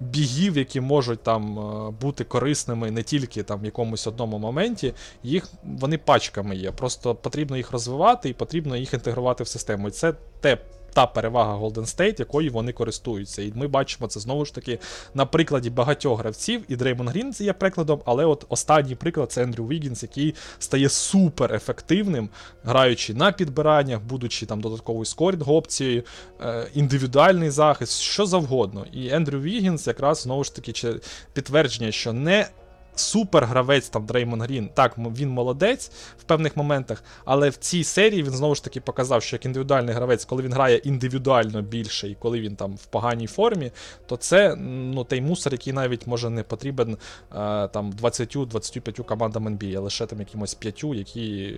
бігів, які можуть там е, бути корисними не тільки там в якомусь одному моменті, їх вони пачками є. Просто потрібно їх розвивати і потрібно їх інтегрувати в систему. І це те. Та перевага Golden State, якою вони користуються. І ми бачимо це знову ж таки на прикладі багатьох гравців. І Дреймон Грін є прикладом, але от останній приклад це Ендрю Вігінс, який стає супер ефективним, граючи на підбираннях, будучи там додатковою scoring опцією, е, індивідуальний захист, що завгодно. І Ендрю Вігінс якраз знову ж таки підтвердження, що не супергравець там Дреймонд Грін. Так, він молодець в певних моментах, але в цій серії він знову ж таки показав, що як індивідуальний гравець, коли він грає індивідуально більше, і коли він там в поганій формі, то це ну, той мусор, який навіть може не потрібен е, там 20-25 командам NBA, а лише там якимось п'ятю, які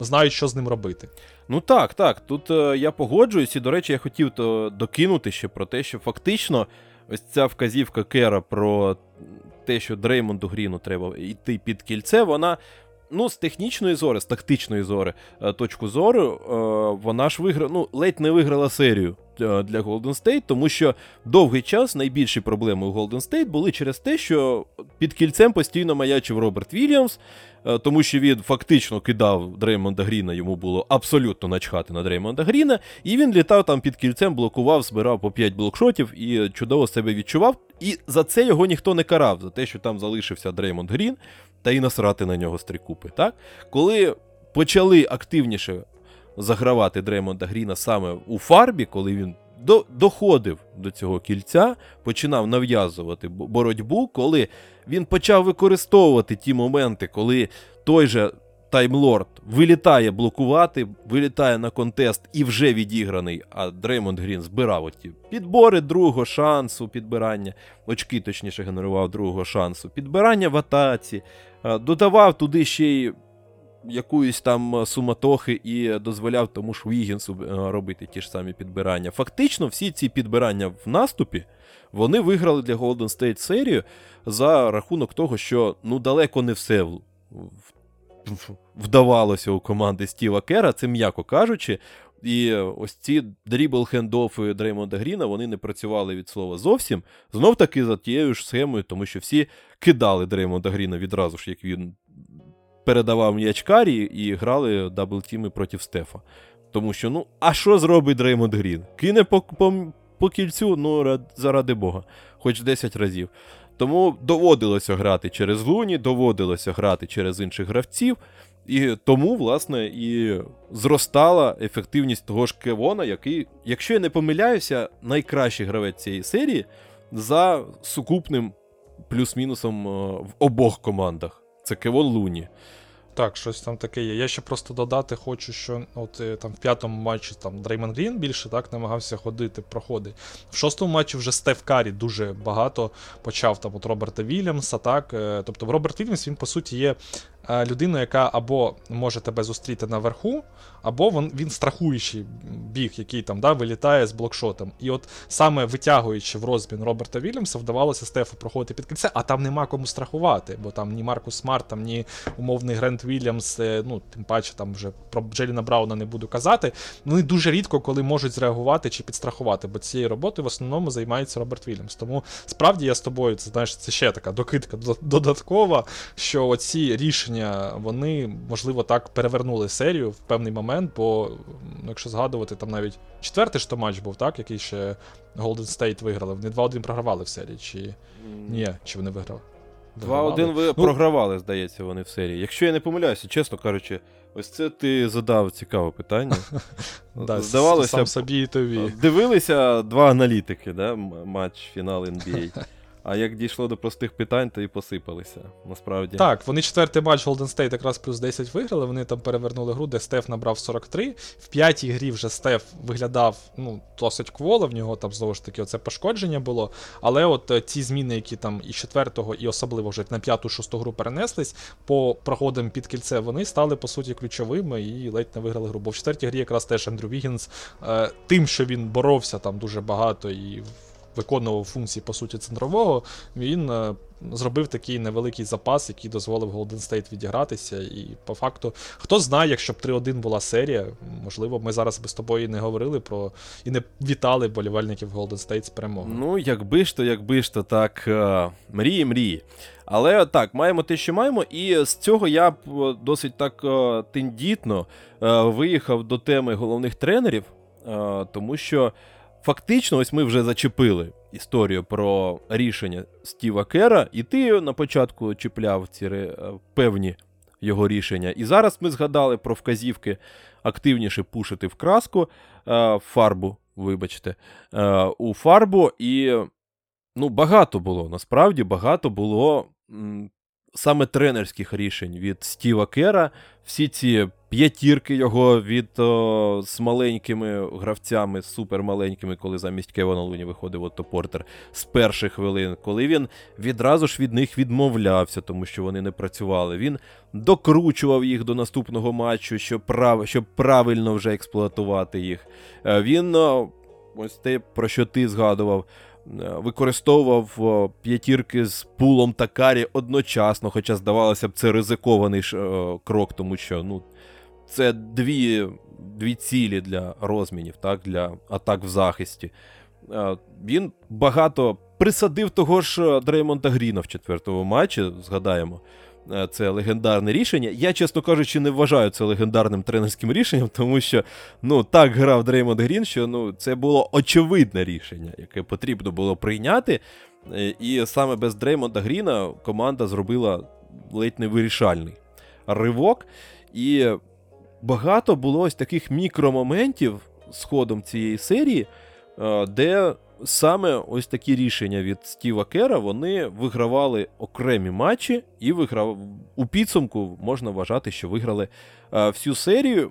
знають, що з ним робити. Ну так, так. Тут е, я погоджуюсь, і, до речі, я хотів то докинути ще про те, що фактично ось ця вказівка Кера про те, що Дреймонду Гріну треба йти під кільце, вона. Ну, з технічної зори, з тактичної зори е, точку зору, е, вона ж виграла, ну, ледь не виграла серію е, для Golden State, тому що довгий час найбільші проблеми у Golden State були через те, що під кільцем постійно маячив Роберт Вільямс, тому що він фактично кидав Дреймонда Гріна, йому було абсолютно начхати на Дреймонда Гріна, і він літав там під кільцем, блокував, збирав по 5 блокшотів і чудово себе відчував. І за це його ніхто не карав, за те, що там залишився Дреймонд Грін, та й насрати на нього стрікупи. Так? Коли почали активніше загравати Дреймонда Гріна саме у фарбі, коли він до, доходив до цього кільця, починав нав'язувати боротьбу, коли він почав використовувати ті моменти, коли той же Таймлорд вилітає блокувати, вилітає на контест і вже відіграний. А Дреймонд Грін збирав оті підбори другого шансу, підбирання, очки, точніше, генерував другого шансу, підбирання в атаці, додавав туди ще й якоїсь там суматохи і дозволяв тому ж Вігінсу е, робити ті ж самі підбирання. Фактично, всі ці підбирання в наступі вони виграли для Golden State серію за рахунок того, що ну далеко не все вдавалося у команди Стіва Кера, це м'яко кажучи. І ось ці дрібл хендофи Дреймонда Гріна вони не працювали від слова зовсім. Знов таки за тією ж схемою, тому що всі кидали Дреймонда Гріна відразу ж, як він передавав м'яч Карі і грали double team 'и проти Стефа. Тому що, ну, а що зробить Дреймонд Грін? Кине по, по, по кільцю, ну, заради Бога. хоч 10 разів. Тому доводилося грати через Луні, доводилося грати через інших гравців. І тому, власне, і зростала ефективність того ж Кевона, який, якщо я не помиляюся, найкращий гравець цієї серії за сукупним плюс-мінусом е, в обох командах. Це Кевон Луні. Так, щось там таке є. Я ще просто додати хочу, що от е, там в п'ятому матчі там Дреймон Грін більше так намагався ходити, проходи. В шостому матчі вже Стеф Карі дуже багато почав там от Роберта Вільямса. так. Е, тобто Роберт Вільямс, він по суті є людину, яка або може тебе зустріти наверху, або він він страхуючий big, який там да, вилітає з блокшотом. І от саме витягуючи в розмін Роберта Вільямса, вдавалося Стефу проходити під кільце, а там нема кому страхувати, бо там ні Маркус Смарт, там ні умовний Грент Вільямс, е, ну тим паче там вже про Джейлена Брауна не буду казати. І дуже рідко, коли можуть зреагувати чи підстрахувати, бо цією роботою в основному займається Роберт Вільямс. Тому справді я з тобою, це знаєш, це ще така докидка додаткова, що оці рішення рішення, вони, можливо, так перевернули серію в певний момент, бо, ну, якщо згадувати, там навіть четвертий ж то матч був, так, який ще Golden State виграли. Вони 2-1 програвали в серії, чи ні, чи вони виграли? 2-1 ви ну, програвали, здається, вони в серії. Якщо я не помиляюся, чесно кажучи, ось це ти задав цікаве питання. да, Здавалося, сам собі і тобі. Дивилися два аналітики, да, матч фінал NBA. А як дійшло до простих питань, то і посипалися. Насправді. Так, вони четвертий матч Golden State якраз плюс 10 виграли. Вони там перевернули гру, де Стеф набрав 43. В п'ятій грі вже Стеф виглядав ну, досить кволо, в нього там знову ж таки оце пошкодження було. Але от е, ці зміни, які там і четвертого, і особливо вже на п'яту-шосту гру перенеслись, по проходам під кільце вони стали по суті ключовими і ледь не виграли гру. Бо в четвертій грі якраз теж Ендрю Вігінс е, тим, що він боровся там дуже багато і виконував функції, по суті, центрового, він е, зробив такий невеликий запас, який дозволив Golden State відігратися. І по факту, хто знає, якщо б 3-1 була серія, можливо, ми зараз би з тобою не говорили про і не вітали болівальників Golden State з перемогою. Ну, якби ж то, якби ж то так, е, мрії, мрії. Але так, маємо те, що маємо, і з цього я б е, досить так тендітно виїхав до теми головних тренерів, тому що. Фактично, ось ми вже зачепили історію про рішення Стіва Кера, і ти на початку чіпляв ці е, певні його рішення. І зараз ми згадали про вказівки активніше пушити в краску е, фарбу, вибачте, е, у фарбу. І ну, багато було, насправді багато було саме тренерських рішень від Стіва Кера. Всі ці п'ятірки його від о, з маленькими гравцями, супермаленькими, коли замість Кевана Луні виходив Отто Портер з перших хвилин, коли він відразу ж від них відмовлявся, тому що вони не працювали. Він докручував їх до наступного матчу, щоб прав... щоб правильно вже експлуатувати їх. Е, він ось те, про що ти згадував. Е, використовував п'ятірки з пулом та карі одночасно, хоча, здавалося б, це ризикований е, крок, тому що ну, це дві дві цілі для розмінів, так, для атак в захисті. Е, він багато присадив того ж Дреймонта Гріна в четвертому матчі, згадаємо. Е, це легендарне рішення. Я, чесно кажучи, не вважаю це легендарним тренерським рішенням, тому що ну, так грав Дреймонд Грін, що ну, це було очевидне рішення, яке потрібно було прийняти. Е, і саме без Дреймонда Гріна команда зробила ледь не вирішальний ривок. І багато було ось таких мікромоментів з ходом цієї серії, е, де саме ось такі рішення від Стіва Кера вони вигравали окремі матчі, і виграв у підсумку можна вважати, що виграли а, всю серію.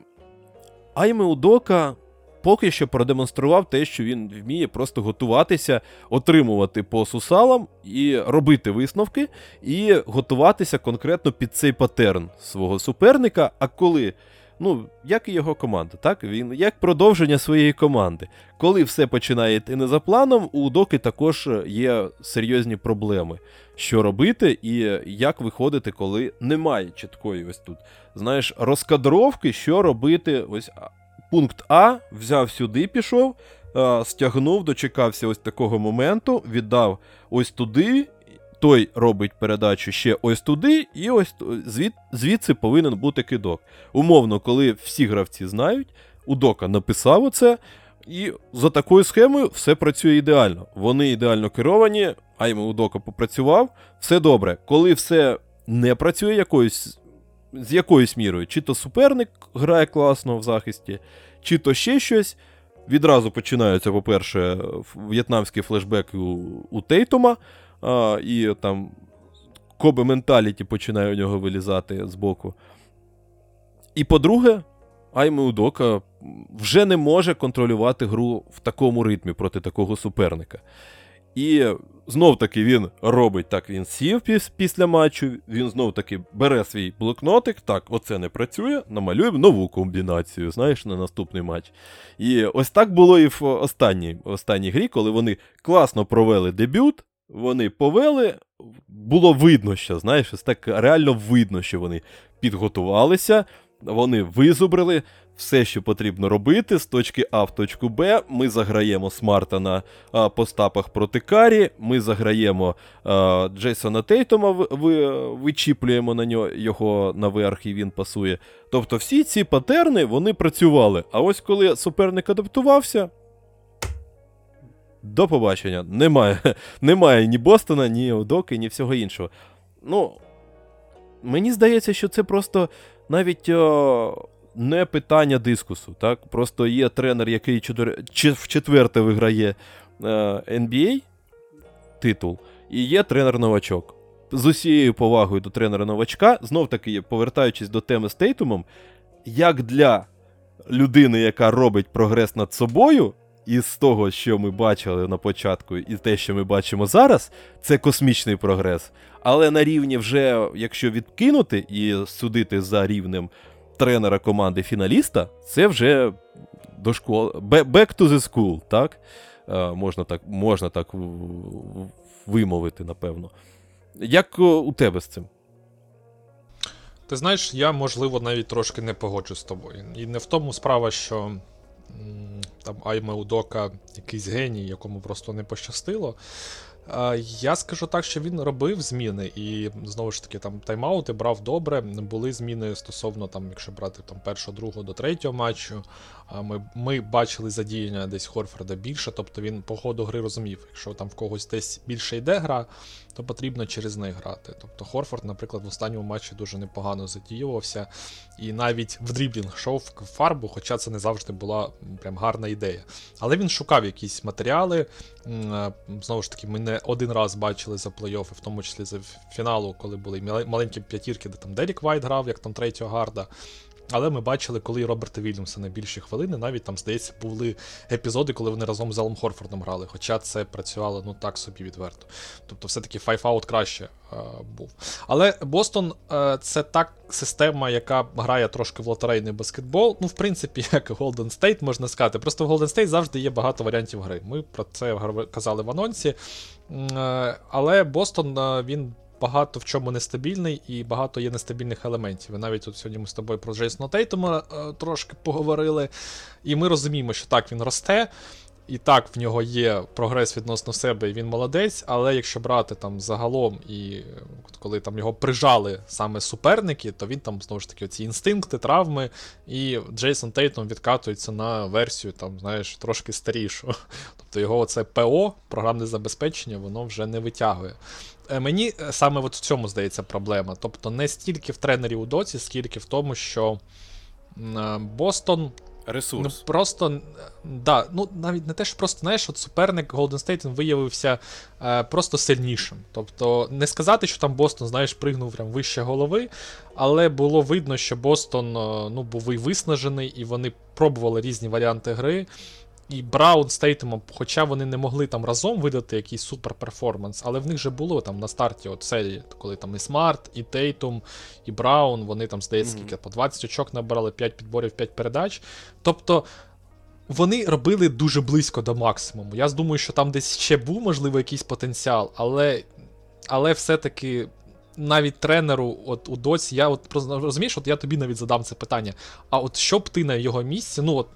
Айме Удока поки що продемонстрував те, що він вміє просто готуватися, отримувати по сусалам і робити висновки, і готуватися конкретно під цей патерн свого суперника. А коли ну, як і його команда, так? Він як продовження своєї команди. Коли все починає йти не за планом, у Доки також є серйозні проблеми, що робити і як виходити, коли немає чіткої ось тут. Знаєш, розкадровки, що робити. Ось пункт А взяв сюди, пішов. Стягнув, дочекався ось такого моменту, віддав ось туди, той робить передачу ще ось туди, і ось звід, звідси повинен бути кидок. Умовно, коли всі гравці знають, Удока написав оце, І за такою схемою все працює ідеально. Вони ідеально керовані, Айме Удока попрацював, все добре. Коли все не працює якоюсь, з якоюсь мірою, чи то суперник грає класно в захисті, чи то ще щось. Відразу починаються, по-перше, в'єтнамські флешбеки у, у Тейтума, а, і там Кобе менталіті починає у нього вилізати з боку. І по-друге, Айме Удока вже не може контролювати гру в такому ритмі проти такого суперника. І знов таки він робить так: він сів після матчу, він знов таки бере свій блокнотик. Так, оце не працює, намалюємо нову комбінацію, знаєш, на наступний матч. І ось так було і в останній, останній грі, коли вони класно провели дебют, вони повели. Було видно, що знаєш, так реально видно, що вони підготувалися, вони визубрили все, що потрібно робити з точки А в точку Б. Ми заграємо Смарта на а, постапах проти Карі. Ми заграємо а, Джейсона Тейтома, ви, вичіплюємо на нього його наверх, і він пасує. Тобто, всі ці патерни вони працювали. А ось коли суперник адаптувався. До побачення. Немає немає ні Бостона, ні Одоки, ні всього іншого. Ну, мені здається, що це просто навіть о, не питання дискусу. так? Просто є тренер, який чотир... в четверте виграє е, NBA титул, і є тренер-новачок. З усією повагою до тренера-новачка, знов таки, повертаючись до теми з Тейтумом, як для людини, яка робить прогрес над собою, і з того, що ми бачили на початку, і те, що ми бачимо зараз, це космічний прогрес. Але на рівні вже, якщо відкинути і судити за рівнем тренера команди фіналіста, це вже до школи. Back to the school, так? Е, можна так можна так вимовити, напевно. Як у тебе з цим? Ти знаєш, я, можливо, навіть трошки не погоджу з тобою. І не в тому справа, що там Айме Удока якийсь геній, якому просто не пощастило. Я скажу так, що він робив зміни, і знову ж таки там тайм-аути брав добре. Були зміни стосовно там, якщо брати там першого, другого до третього матчу. Ми ми бачили задіяння десь Хорфорда більше, тобто він по ходу гри розумів, якщо там в когось десь більше йде гра, то потрібно через них грати. Тобто Хорфорд, наприклад, в останньому матчі дуже непогано задіювався, і навіть в дріблінг йшов фарбу, хоча це не завжди була прям гарна ідея. Але він шукав якісь матеріали. Знову ж таки, ми не один раз бачили за плей-оффи, в тому числі за фіналу, коли були маленькі п'ятірки, де там Деррік Вайт грав, як там третього гарда. Але ми бачили, коли Роберта Вільямса найбільші хвилини, навіть там, здається, були епізоди, коли вони разом з Алом Хорфордом грали. Хоча це працювало ну так собі відверто. Тобто, все-таки five-out краще е, був. Але Бостон е, це так система, яка грає трошки в лотерейний баскетбол. Ну, в принципі, як Голден Стейт, можна сказати. Просто в Голден Стейт завжди є багато варіантів гри. Ми про це казали в анонсі. Е, але Бостон е, він багато в чому нестабільний і багато є нестабільних елементів. І навіть тут сьогодні ми з тобою про Джейсона Тейтума е, трошки поговорили. І ми розуміємо, що так він росте. І так, в нього є прогрес відносно себе, і він молодець, але якщо брати там загалом, і коли там його прижали саме суперники, то він там знову ж таки ці інстинкти, травми, і Джейсон Тейтом відкатується на версію, там, знаєш, трошки старішу. Тобто його оце ПО, програмне забезпечення, воно вже не витягує. Е, мені е, саме от в цьому здається проблема. Тобто не стільки в тренері Удоці, скільки в тому, що е, Бостон. Ресурс. Ну, Просто да, ну навіть не те, що просто знаєш, от суперник Golden State він виявився е, просто сильнішим. Тобто, не сказати, що там Бостон, знаєш, пригнув прям вище голови, але було видно, що Бостон ну, був і виснажений, і вони пробували різні варіанти гри. І Браун з Тейтемом, хоча вони не могли там разом видати якийсь супер перформанс, але в них же було там на старті от серії, коли там і Смарт, і Тейтум, і Браун, вони там, здається, скільки, по 20 очок набирали 5 підборів, 5 передач. Тобто. Вони робили дуже близько до максимуму. Я думаю, що там десь ще був, можливо, якийсь потенціал, але але все-таки навіть тренеру от у доці, я от розумієш, от я тобі навіть задам це питання. А от що б ти на його місці, ну от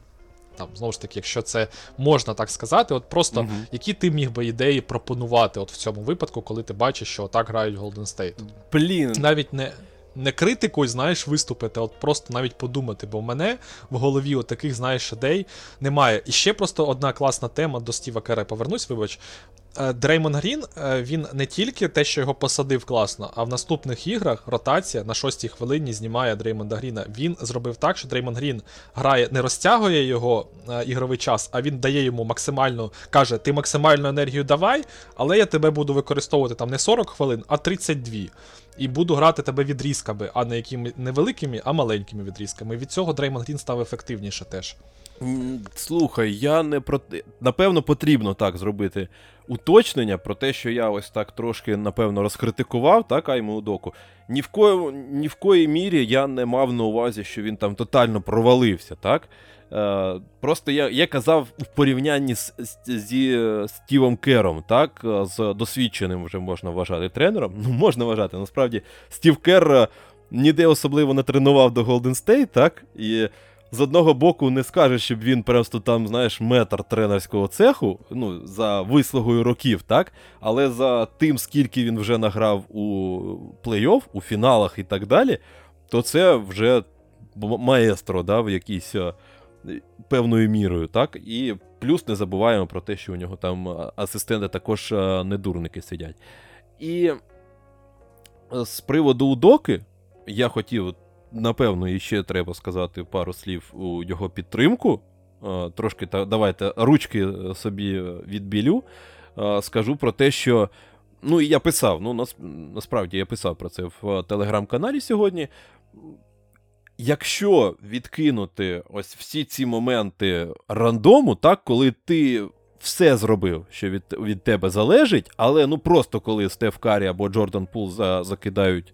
там, знову ж таки, якщо це можна так сказати, от просто угу. які ти міг би ідеї пропонувати от в цьому випадку, коли ти бачиш, що так грають Golden State? Блін. Навіть не не критикою, знаєш, виступити, а от просто навіть подумати. Бо в мене в голові от таких, знаєш, ідей немає. І ще просто одна класна тема до Стіва Кера. Повернусь, вибач. Е, Дреймонд Грін, е, він не тільки те, що його посадив класно, а в наступних іграх ротація на шостій хвилині знімає Дреймонда Гріна. Він зробив так, що Дреймонд Грін грає, не розтягує його е, ігровий час, а він дає йому максимальну, каже: ти максимальну енергію давай, але я тебе буду використовувати там не 40 хвилин, а 32. І буду грати тебе відрізками, а не якими невеликими, а маленькими відрізками. Від цього Дреймон Грін став ефективніше теж. Слухай, я не про напевно, потрібно так зробити уточнення про те, що я ось так трошки, напевно, розкритикував, так, Айму Удоку. Ні в кої, ні в коїй мірі я не мав на увазі, що він там тотально провалився, так? Е, Просто я я казав в порівнянні з, з, зі Стівом Кером, так, з досвідченим вже можна вважати тренером. Ну, можна вважати, насправді, Стів Кер е, ніде особливо не тренував до Голден Стейт, так? І з одного боку не скажеш, щоб він просто там, знаєш, метр тренерського цеху, ну, за вислугою років, так? Але за тим, скільки він вже награв у плей-офф, у фіналах і так далі, то це вже маестро, да, в якійсь е, певною мірою, так? І плюс не забуваємо про те, що у нього там е, асистенти також е, недурники сидять. І з приводу Удоки я хотів напевно, іще треба сказати пару слів у його підтримку. Трошки та, давайте ручки собі відбілю. Скажу про те, що. Ну, і я писав, ну насправді я писав про це в телеграм-каналі сьогодні. Якщо відкинути ось всі ці моменти рандому, так, коли ти все зробив, що від від тебе залежить, але ну просто коли Стеф Карі або Джордан Пул за, закидають Е,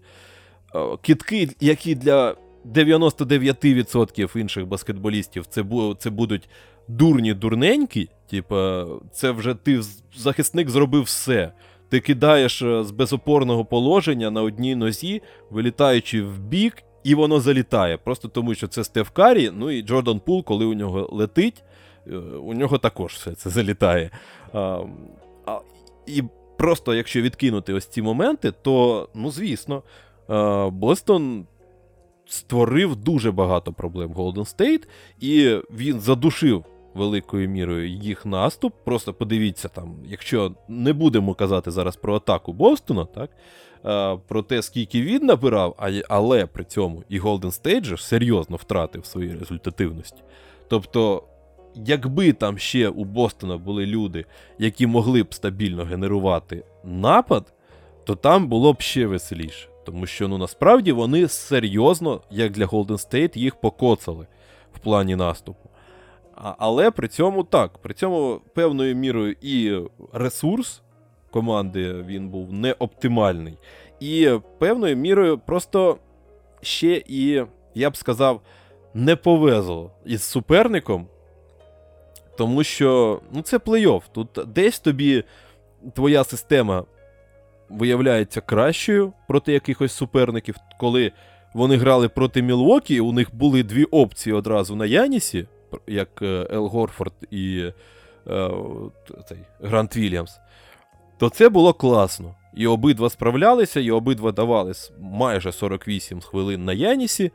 кітки, які для 99% інших баскетболістів це це будуть дурні дурненькі. Типа, це вже ти захисник зробив все. Ти кидаєш е, з безопорного положення на одній нозі, вилітаючи в бік, і воно залітає. Просто тому, що це Стеф Карі, ну і Джордан Пул, коли у нього летить, е, у нього також все це залітає. А, а, І просто якщо відкинути ось ці моменти, то, ну звісно, Е, Бостон створив дуже багато проблем Golden State, і він задушив великою мірою їх наступ. Просто подивіться там, якщо не будемо казати зараз про атаку Бостона, так? Е, про те, скільки він набирав, але при цьому і State же серйозно втратив свої результативності. Тобто. Якби там ще у Бостона були люди, які могли б стабільно генерувати напад, то там було б ще веселіше. Тому що ну насправді вони серйозно, як для Golden State, їх покоцали в плані наступу. А, Але при цьому так, при цьому певною мірою і ресурс команди він був не оптимальний. І певною мірою просто ще і, я б сказав, не повезло із суперником. Тому що ну, це плей-офф. Тут десь тобі твоя система виявляється кращою проти якихось суперників. Коли вони грали проти Мілвокі, у них були дві опції одразу на Янісі, як е, Ел Горфорд і е, цей, Грант Вільямс, то це було класно. І обидва справлялися, і обидва давали майже 48 хвилин на Янісі,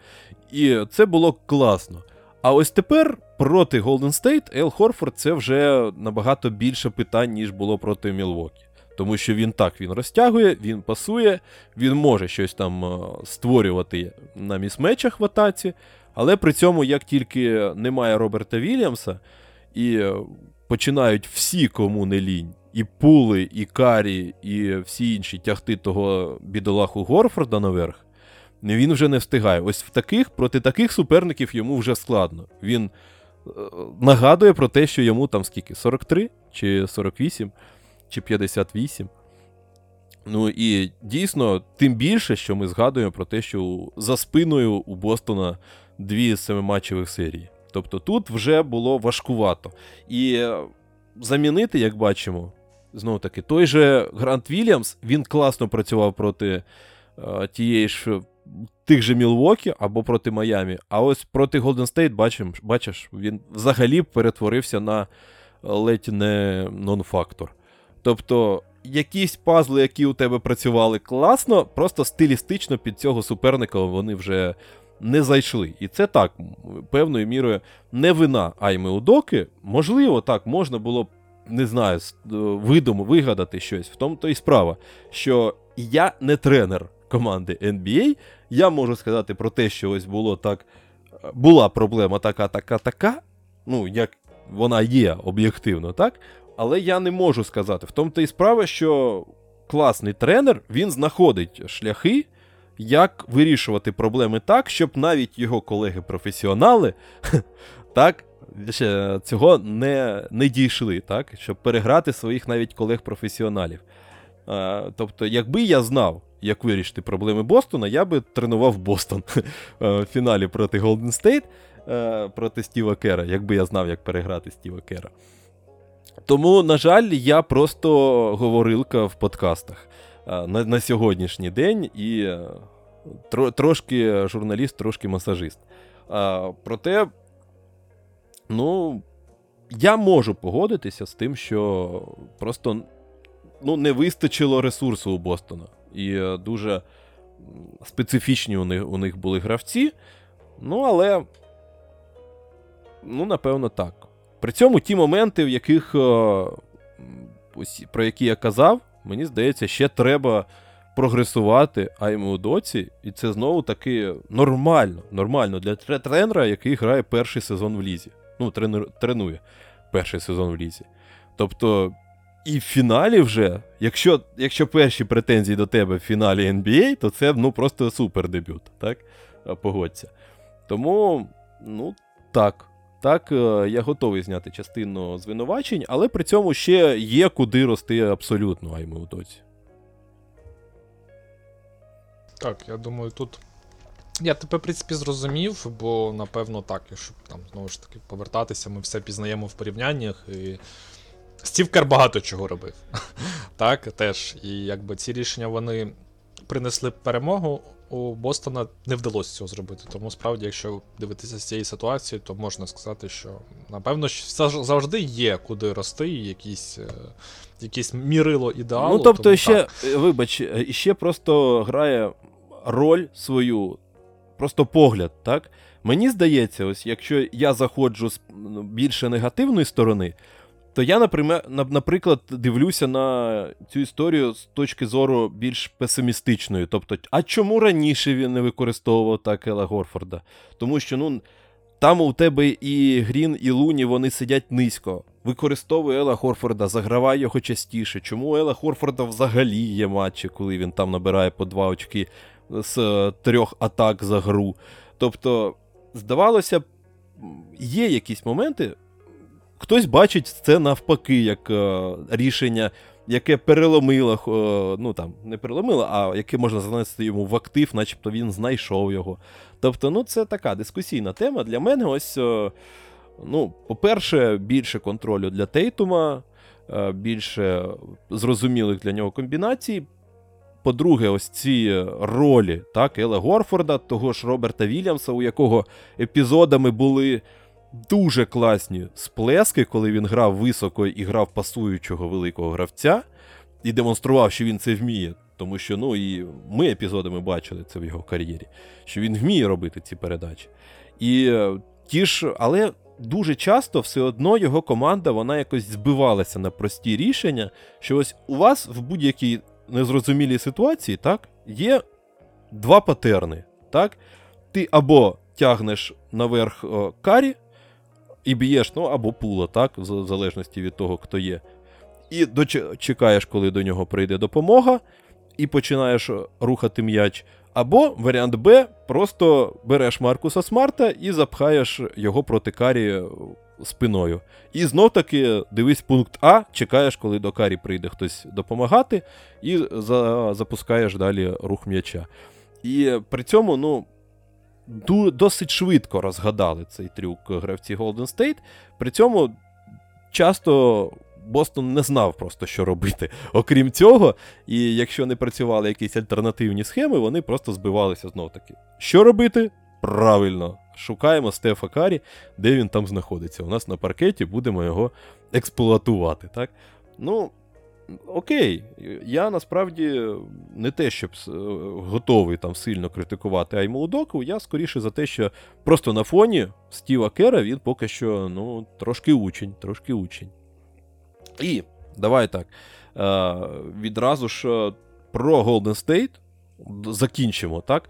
і це було класно. А ось тепер проти Golden State Ел Хорфорд це вже набагато більше питань, ніж було проти Мілвокі. Тому що він так він розтягує, він пасує, він може щось там е, створювати на місмечах в атаці, але при цьому, як тільки немає Роберта Вільямса, і е, починають всі, кому не лінь, і Пули, і Карі, і всі інші тягти того бідолаху Горфорда наверх, він вже не встигає. Ось в таких, проти таких суперників йому вже складно. Він е, нагадує про те, що йому там скільки? 43 чи 48 чи 58. Ну і дійсно, тим більше, що ми згадуємо про те, що за спиною у Бостона дві семиматчевих серії. Тобто тут вже було важкувато. І замінити, як бачимо, знову таки, той же Грант Вільямс він класно працював проти е, тієї ж тих же Мілвокі або проти Майамі. А ось проти Голден Стейт, бачиш, він взагалі перетворився на ледь не non-factor. Тобто якісь пазли, які у тебе працювали класно, просто стилістично під цього суперника вони вже не зайшли. І це так, певною мірою, не вина Айми Удоки. Можливо, так, можна було б, не знаю, е, видуму вигадати щось. В тому то і справа, що я не тренер команди NBA. Я можу сказати про те, що ось було так. Була проблема така, така, така. Ну, як вона є об'єктивно, так? Але я не можу сказати. В тому то і справа, що класний тренер він знаходить шляхи, як вирішувати проблеми так, щоб навіть його колеги-професіонали так, цього не не дійшли, так, щоб переграти своїх навіть колег-професіоналів. Тобто, якби я знав, як вирішити проблеми Бостона, я би тренував Бостон в фіналі проти Голден Стейт проти Стіва Кера, якби я знав, як переграти Стіва Кера. Тому, на жаль, я просто говорилка в подкастах на на сьогоднішній день і е, тро, трошки журналіст, трошки масажист. А, Проте, ну, я можу погодитися з тим, що просто ну, не вистачило ресурсу у Бостона. І е, дуже специфічні у них, у них були гравці. Ну, але, ну, напевно, так. При цьому ті моменти, в яких, е, про які я казав, мені здається, ще треба прогресувати Айму Доці, і це знову таки нормально нормально для тренера, який грає перший сезон в лізі. Ну, тренує перший сезон в лізі. Тобто, і в фіналі вже, якщо якщо перші претензії до тебе в фіналі NBA, то це ну, просто супер дебют, так? Погодься. Тому, ну, так. Так, е, я готовий зняти частину звинувачень, але при цьому ще є куди рости абсолютно Айми у доці. Так, я думаю, тут. Я тебе, в принципі, зрозумів, бо напевно так, якщо там знову ж таки повертатися, ми все пізнаємо в порівняннях. і Стів Кер багато чого робив. Так, теж. І якби ці рішення вони принесли перемогу у Бостона не вдалося цього зробити. Тому справді, якщо дивитися з цієї ситуації, то можна сказати, що напевно все завжди є куди рости, якісь е, якісь мірило ідеалу. Ну тобто, тому, ще, так. Е, вибач, е, ще просто грає роль свою, просто погляд, так? Мені здається, ось якщо я заходжу з ну, більше негативної сторони, то я, наприклад, дивлюся на цю історію з точки зору більш песимістичної. Тобто, а чому раніше він не використовував так Ела Горфорда? Тому що ну, там у тебе і Грін, і Луні вони сидять низько. Використовує Ела Хорфорда, загравай його частіше. Чому Ела Хорфорда взагалі є матчі, коли він там набирає по два очки з е, трьох атак за гру? Тобто, здавалося, є якісь моменти. Хтось бачить це навпаки, як е, рішення, яке переломило, е, ну там, не переломило, а яке можна занести йому в актив, начебто він знайшов його. Тобто, ну це така дискусійна тема. Для мене ось, е, ну, по-перше, більше контролю для Тейтума, е, більше зрозумілих для нього комбінацій. По-друге, ось ці ролі, так, Еле Горфорда, того ж Роберта Вільямса, у якого епізодами були дуже класні сплески, коли він грав високо і грав пасуючого великого гравця, і демонстрував, що він це вміє. Тому що ну, і ми епізодами бачили це в його кар'єрі, що він вміє робити ці передачі. І е, ті ж, Але дуже часто все одно його команда вона якось збивалася на прості рішення, що ось у вас в будь-якій незрозумілій ситуації так, є два патерни. так? Ти або тягнеш наверх о, карі, і б'єш, ну або пула, так, в залежності від того, хто є. І чекаєш, коли до нього прийде допомога, і починаєш рухати м'яч. Або варіант Б, просто береш Маркуса Смарта і запхаєш його проти Карі спиною. І знов таки дивись пункт А, чекаєш, коли до Карі прийде хтось допомагати, і за, запускаєш далі рух м'яча. І при цьому, ну досить швидко розгадали цей трюк гравці Golden State. При цьому часто. Бостон не знав просто, що робити. Окрім цього, і якщо не працювали якісь альтернативні схеми, вони просто збивалися знов таки. Що робити? Правильно, шукаємо Стефа Карі, де він там знаходиться. У нас на паркеті будемо його експлуатувати. так? Ну, окей, я насправді не те, щоб е, готовий там сильно критикувати Аймолудоку, я скоріше за те, що просто на фоні Стіва Кера він поки що ну, трошки учень, трошки учень. І давай так. Е, відразу ж е, про Golden State закінчимо, так?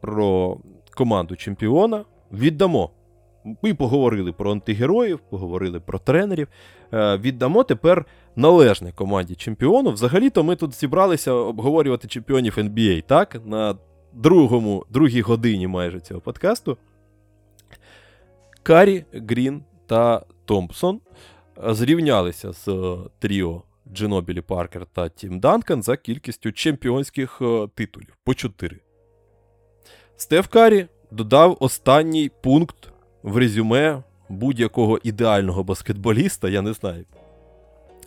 Про команду чемпіона віддамо. Ми поговорили про антигероїв, поговорили про тренерів. Віддамо тепер належне команді чемпіону. Взагалі-то ми тут зібралися обговорювати чемпіонів NBA, так? На другому, другій годині майже цього подкасту. Карі, Грін та Томпсон зрівнялися з е, тріо Дженобілі Паркер та Тім Данкан за кількістю чемпіонських е, титулів по 4. Стеф Карі додав останній пункт в резюме будь-якого ідеального баскетболіста, я не знаю,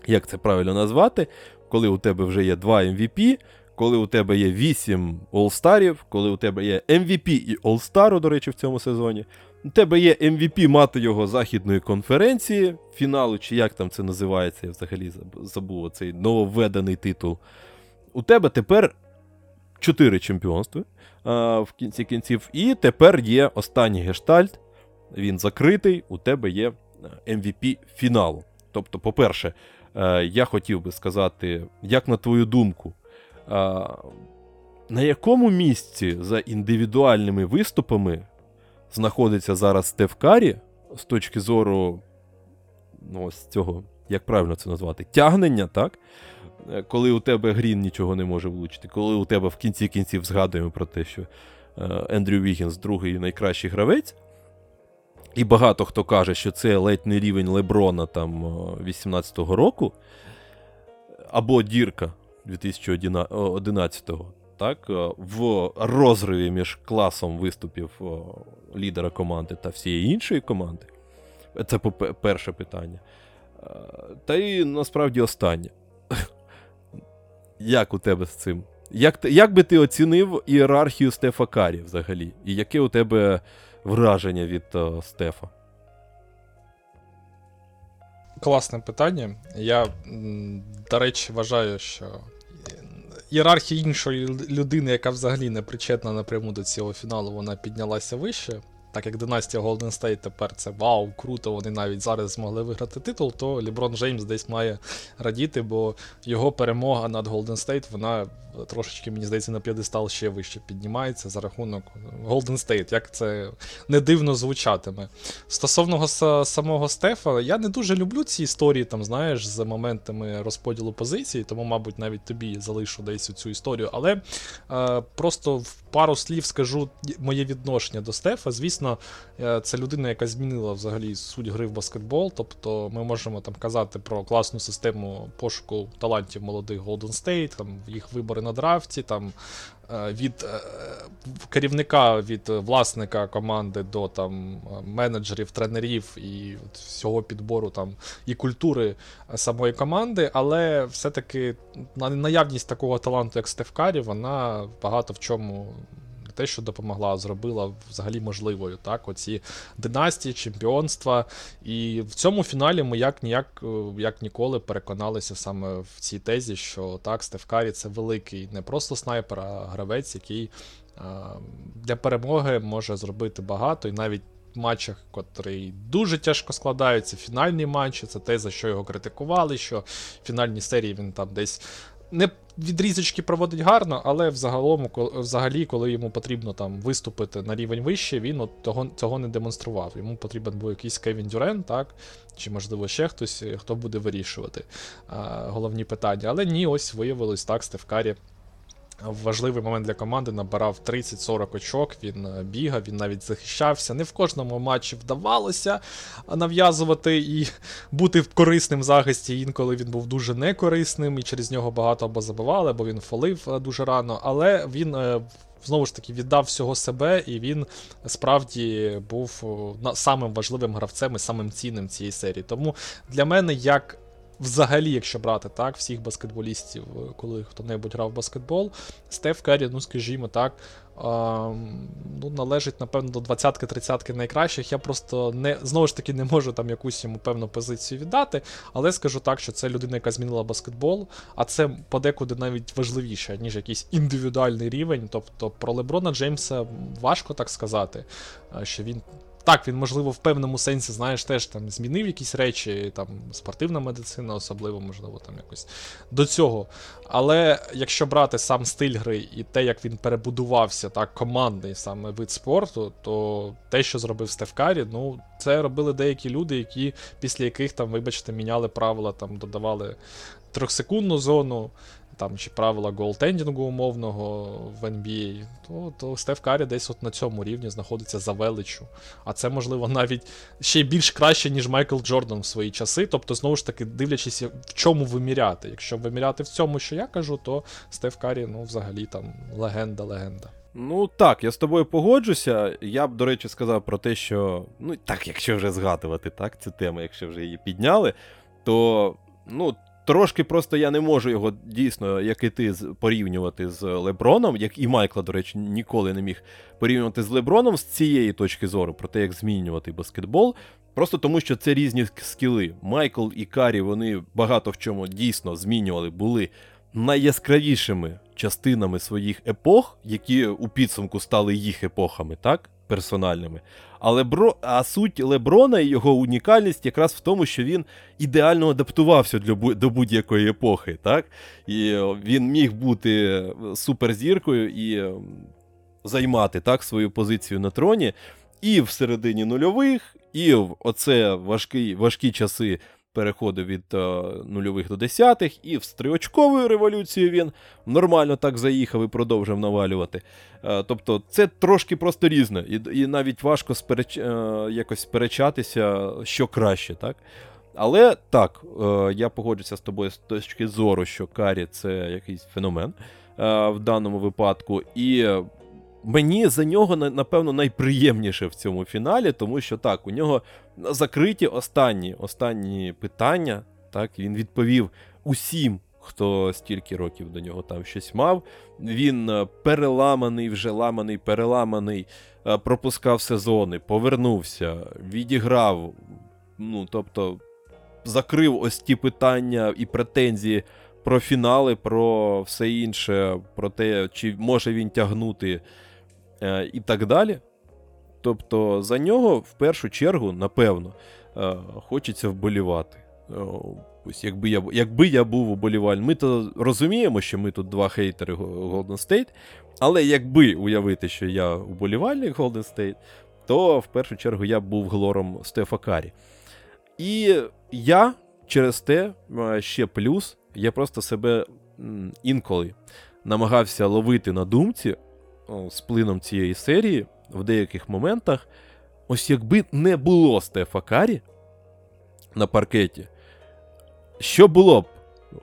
як це правильно назвати, коли у тебе вже є 2 MVP, коли у тебе є 8 All-Старів, коли у тебе є MVP і All-Star, до речі, в цьому сезоні. У тебе є MVP мати його західної конференції, фіналу, чи як там це називається, я взагалі забув цей нововведений титул. У тебе тепер 4 чемпіонства в кінці кінців, і тепер є останній гештальт. Він закритий, у тебе є MVP фіналу. Тобто, по-перше, Е, я хотів би сказати, як на твою думку, е, на якому місці за індивідуальними виступами знаходиться зараз Стеф Карі з точки зору ну, ось цього, як правильно це назвати, тягнення, так? Е, коли у тебе Грін нічого не може влучити, коли у тебе в кінці кінців згадуємо про те, що Ендрю Вігінс другий найкращий гравець. І багато хто каже, що це ледь не рівень Леброна там 18-го року, або Дірка 2011-го, так, в розриві між класом виступів лідера команди та всієї іншої команди. Це перше питання. Та і насправді останнє. Як у тебе з цим? Як як би ти оцінив ієрархію Стефа Карі взагалі? І яке у тебе враження від о, Стефа? Класне питання. Я, до речі, вважаю, що ієрархія іншої людини, яка взагалі не причетна напряму до цього фіналу, вона піднялася вище так як династія Golden State тепер це вау, круто, вони навіть зараз змогли виграти титул, то Ліброн Джеймс десь має радіти, бо його перемога над Golden State, вона трошечки, мені здається, на п'єдестал ще вище піднімається за рахунок Golden State, як це не дивно звучатиме. Стосовно самого Стефа, я не дуже люблю ці історії, там, знаєш, з моментами розподілу позицій, тому, мабуть, навіть тобі залишу десь цю історію. Але е, просто в пару слів скажу моє відношення до Стефа. Звісно, е, це людина, яка змінила взагалі суть гри в баскетбол. Тобто ми можемо там казати про класну систему пошуку талантів молодих Golden State, там їх вибори на драфті, там Е, від е, керівника, від власника команди до там менеджерів, тренерів і всього підбору там і культури самої команди, але все-таки наявність такого таланту, як Стеф Карі, вона багато в чому те, що допомогла, зробила взагалі можливою. Так, Оці династії, чемпіонства. І в цьому фіналі ми як ніяк е, як ніколи переконалися саме в цій тезі, що так, Стеф Карі це великий не просто снайпер, а гравець, який а, для перемоги може зробити багато і навіть. Матчах, котрі дуже тяжко складаються, фінальні матчі, це те, за що його критикували, що в фінальній серії він там десь не відрізочки проводить гарно, але взагалом, взагалі, коли йому потрібно там виступити на рівень вище, він от того, цього не демонстрував. Йому потрібен був якийсь Кевін Дюрен, так? Чи, можливо, ще хтось, хто буде вирішувати а, головні питання. Але ні, ось виявилось так, Стефкарі важливий момент для команди набирав 30-40 очок. Він е, бігав, він навіть захищався. Не в кожному матчі вдавалося нав'язувати і бути в корисним захисті. Інколи він був дуже некорисним, і через нього багато або забивали, або він фолив е, дуже рано. Але він. Е, знову ж таки, віддав всього себе, і він справді був самим важливим гравцем і самим цінним цієї серії. Тому для мене, як взагалі, якщо брати так, всіх баскетболістів, коли хто-небудь грав в баскетбол, Стеф Керрі, ну скажімо так, а, ну, належить, напевно, до 20-30 найкращих. Я просто не знову ж таки не можу там якусь йому певну позицію віддати, але скажу так, що це людина, яка змінила баскетбол, а це подекуди навіть важливіше, ніж якийсь індивідуальний рівень. Тобто про Леброна Джеймса важко так сказати, що він так, він, можливо, в певному сенсі, знаєш, теж там змінив якісь речі, там спортивна медицина, особливо, можливо, там якось до цього. Але якщо брати сам стиль гри і те, як він перебудувався, так, командний саме вид спорту, то те, що зробив Стефкарі, ну, це робили деякі люди, які після яких там, вибачте, міняли правила, там додавали трьохсекундну зону там чи правила голтендінгу умовного в NBA, то то Стеф Карі десь от на цьому рівні знаходиться за величу. А це, можливо, навіть ще більш краще, ніж Майкл Джордан в свої часи. Тобто, знову ж таки, дивлячись, в чому виміряти. Якщо виміряти в цьому, що я кажу, то Стеф Карі, ну, взагалі там легенда-легенда. Ну так, я з тобою погоджуся. Я б, до речі, сказав про те, що ну так, якщо вже згадувати так, цю тему, якщо вже її підняли, то ну, Трошки просто я не можу його дійсно, як і ти, порівнювати з Леброном, як і Майкла, до речі, ніколи не міг порівнювати з Леброном з цієї точки зору, про те, як змінювати баскетбол. Просто тому, що це різні скіли. Майкл і Карі вони багато в чому дійсно змінювали, були найяскравішими частинами своїх епох, які у підсумку стали їх епохами, так? Персональними. Але бро... А суть Леброна і його унікальність якраз в тому, що він ідеально адаптувався для бу... до будь-якої епохи. так? І він міг бути суперзіркою і займати так свою позицію на троні і в середині нульових, і в оце важкі, важкі часи переходив від е, нульових до десятих, і з триочковою революцією він нормально так заїхав і продовжив навалювати. Е, тобто це трошки просто різне, і і навіть важко спереч, е, якось сперечатися, що краще. так? Але так, я погоджуся з тобою з точки зору, що Карі це якийсь феномен в даному випадку. І Мені за нього, напевно, найприємніше в цьому фіналі, тому що так, у нього закриті останні останні питання. Так, Він відповів усім, хто стільки років до нього там щось мав. Він е, переламаний, вже ламаний, переламаний, е, пропускав сезони, повернувся, відіграв. Ну, тобто, закрив ось ті питання і претензії про фінали, про все інше, про те, чи може він тягнути. Е, і так далі. Тобто за нього в першу чергу, напевно, е, хочеться вболівати. Е, ось Якби я якби я був уболівальним, ми то розуміємо, що ми тут два хейтери Golden State, але якби уявити, що я уболівальник Golden State, то в першу чергу я був глором Стефа Карі. І я через те ще плюс, я просто себе інколи намагався ловити на думці з плином цієї серії в деяких моментах, ось якби не було Стефа Карі на паркеті, що було б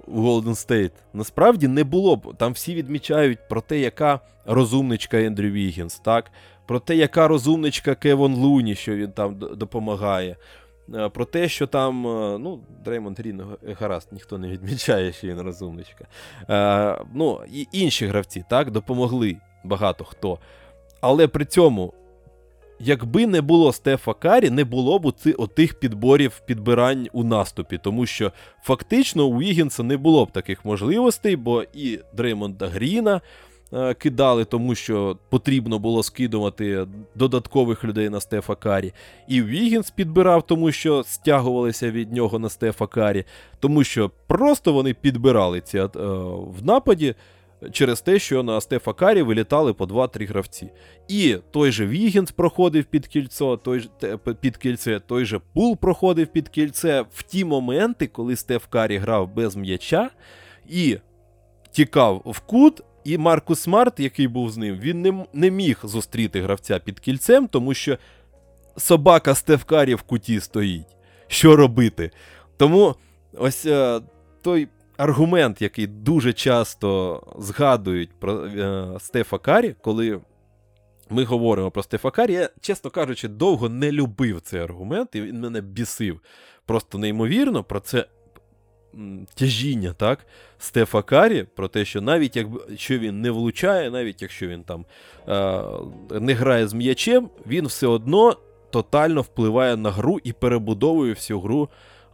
у Golden State? Насправді не було б. Там всі відмічають про те, яка розумничка Ендрю Вігінс, так? про те, яка розумничка Кевон Луні, що він там допомагає. Е, про те, що там, е, ну, Дреймонд Грін гаразд, ніхто не відмічає, що він розумничка. Е, ну, І інші гравці так, допомогли багато хто. Але при цьому, якби не було Стефа Карі, не було б отих підборів підбирань у наступі, тому що фактично у Вігінса не було б таких можливостей, бо і Дреймонда Гріна. Е, кидали, тому що потрібно було скидувати додаткових людей на Стефа Карі. І Вігінс підбирав, тому що стягувалися від нього на Стефа Карі, тому що просто вони підбирали ці е, в нападі через те, що на Стефа Карі вилітали по 2-3 гравці. І той же Вігінс проходив під кільцо, той під кільце, той же Пул проходив під кільце в ті моменти, коли Стеф Карі грав без м'яча і тікав в кут. І Маркус Смарт, який був з ним, він не не міг зустріти гравця під кільцем, тому що собака Стеф Карі в куті стоїть. Що робити? Тому ось е, той аргумент, який дуже часто згадують про е, Стефа Карі, коли ми говоримо про Стефа Карі, я, чесно кажучи, довго не любив цей аргумент, і він мене бісив просто неймовірно. Про це тяжіння, так, Стефа Карі, про те, що навіть якщо він не влучає, навіть якщо він там е, не грає з м'ячем, він все одно тотально впливає на гру і перебудовує всю гру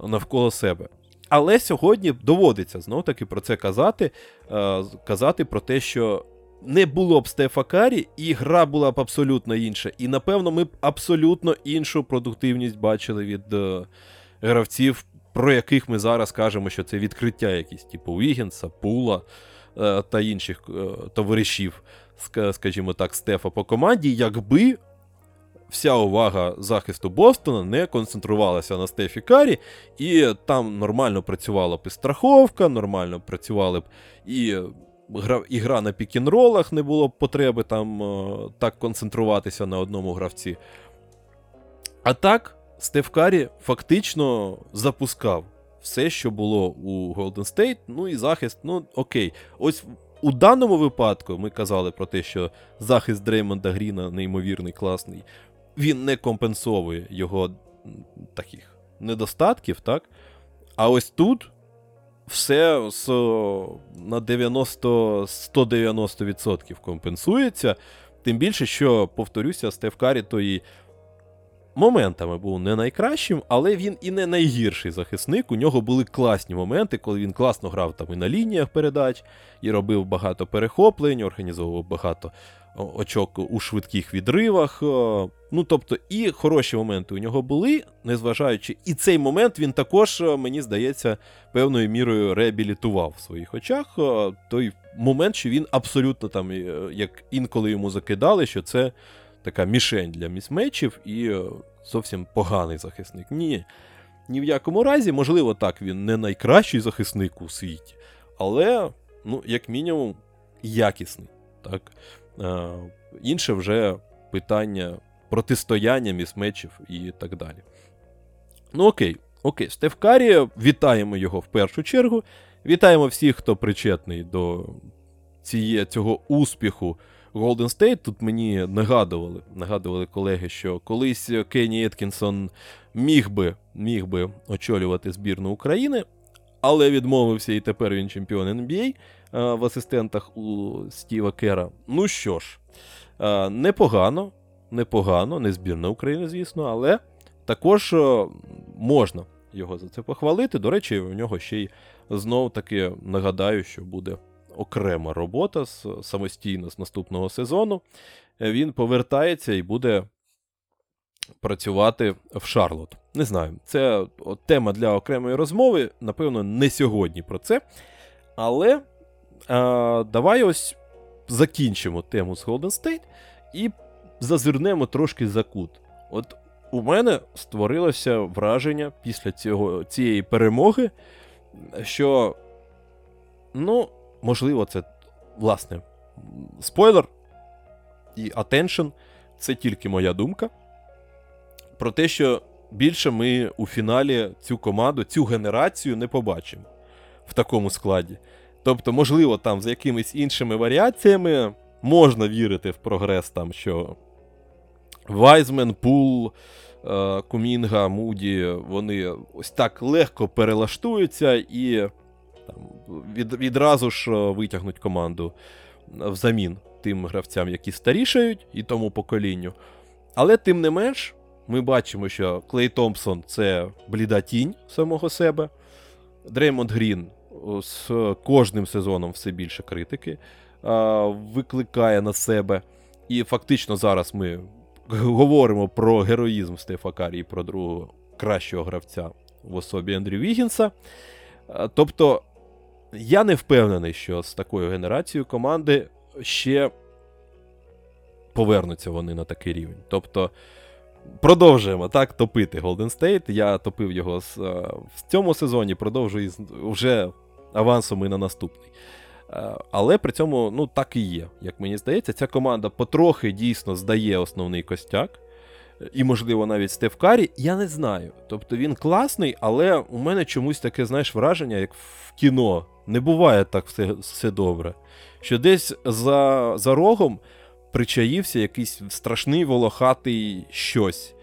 навколо себе. Але сьогодні доводиться знов таки про це казати, е, казати про те, що не було б Стефа Карі, і гра була б абсолютно інша. І напевно ми б абсолютно іншу продуктивність бачили від е, гравців, про яких ми зараз кажемо, що це відкриття якісь, типу Вігінса, Пула е, та інших товаришів, скажімо так, Стефа по команді, якби. Вся увага захисту Бостона не концентрувалася на Стефі Карі, і там нормально працювала б і страховка, нормально працювали б і гра, і гра на пікінролах, не було б потреби там е, так концентруватися на одному гравці. А так, Стеф Карі фактично запускав все, що було у Golden State, ну і захист, ну окей. Ось у даному випадку ми казали про те, що захист Дреймонда Гріна неймовірний, класний. Він не компенсовує його таких недостатків, так? А ось тут все з, на 90-190% компенсується. Тим більше, що, повторюся, Стеф Карі то і моментами був не найкращим, але він і не найгірший захисник. У нього були класні моменти, коли він класно грав там і на лініях передач, і робив багато перехоплень, організовував багато очок у швидких відривах. Ну, тобто, і хороші моменти у нього були, незважаючи, і цей момент він також, мені здається, певною мірою реабілітував в своїх очах. Той момент, що він абсолютно там, як інколи йому закидали, що це така мішень для місмечів і зовсім поганий захисник. Ні. Ні в якому разі, можливо, так, він не найкращий захисник у світі, але, ну, як мінімум, якісний. Так? Е, інше вже питання протистояння місмечів і так далі. Ну, окей, окей, Стеф Карі, вітаємо його в першу чергу. Вітаємо всіх, хто причетний до ціє, цього успіху Golden State. Тут мені нагадували нагадували колеги, що колись Кенні Еткінсон міг би міг би очолювати збірну України, але відмовився, і тепер він чемпіон NBA. Е, в асистентах у Стіва Кера. Ну що ж, е, непогано, непогано, не збірна України, звісно, але також е, можна його за це похвалити. До речі, у нього ще й знов таки нагадаю, що буде окрема робота самостійно з наступного сезону. Він повертається і буде. Працювати в Шарлот. Не знаю, це тема для окремої розмови. Напевно, не сьогодні про це. Але а, давай ось закінчимо тему з Golden State і зазирнемо трошки за кут. От у мене створилося враження після цього, цієї перемоги, що, ну, можливо, це, власне, спойлер і attention, це тільки моя думка. Про те, що більше ми у фіналі цю команду, цю генерацію не побачимо в такому складі. Тобто, можливо, там з якимись іншими варіаціями можна вірити в прогрес, там, що Вайзмен, Пул, Кумінга, Муді, вони ось так легко перелаштуються і там, від, відразу ж е, витягнуть команду взамін тим гравцям, які старішають, і тому поколінню. Але тим не менш, ми бачимо, що Клей Томпсон це бліда тінь самого себе. Дреймонд Грін з кожним сезоном все більше критики викликає на себе. І фактично зараз ми говоримо про героїзм Стефа Карі і про другого кращого гравця в особі Андрю Вігінса. Тобто, я не впевнений, що з такою генерацією команди ще повернуться вони на такий рівень. Тобто. Продовжуємо так топити Golden State. Я топив його з, в цьому сезоні, продовжую вже авансом і на наступний. Е, але при цьому ну, так і є. Як мені здається, ця команда потрохи дійсно здає основний костяк. І, можливо, навіть Стеф Карі, я не знаю. Тобто він класний, але у мене чомусь таке, знаєш, враження, як в кіно. Не буває так все все добре. Що десь за за рогом причаївся якийсь страшний волохатий щось,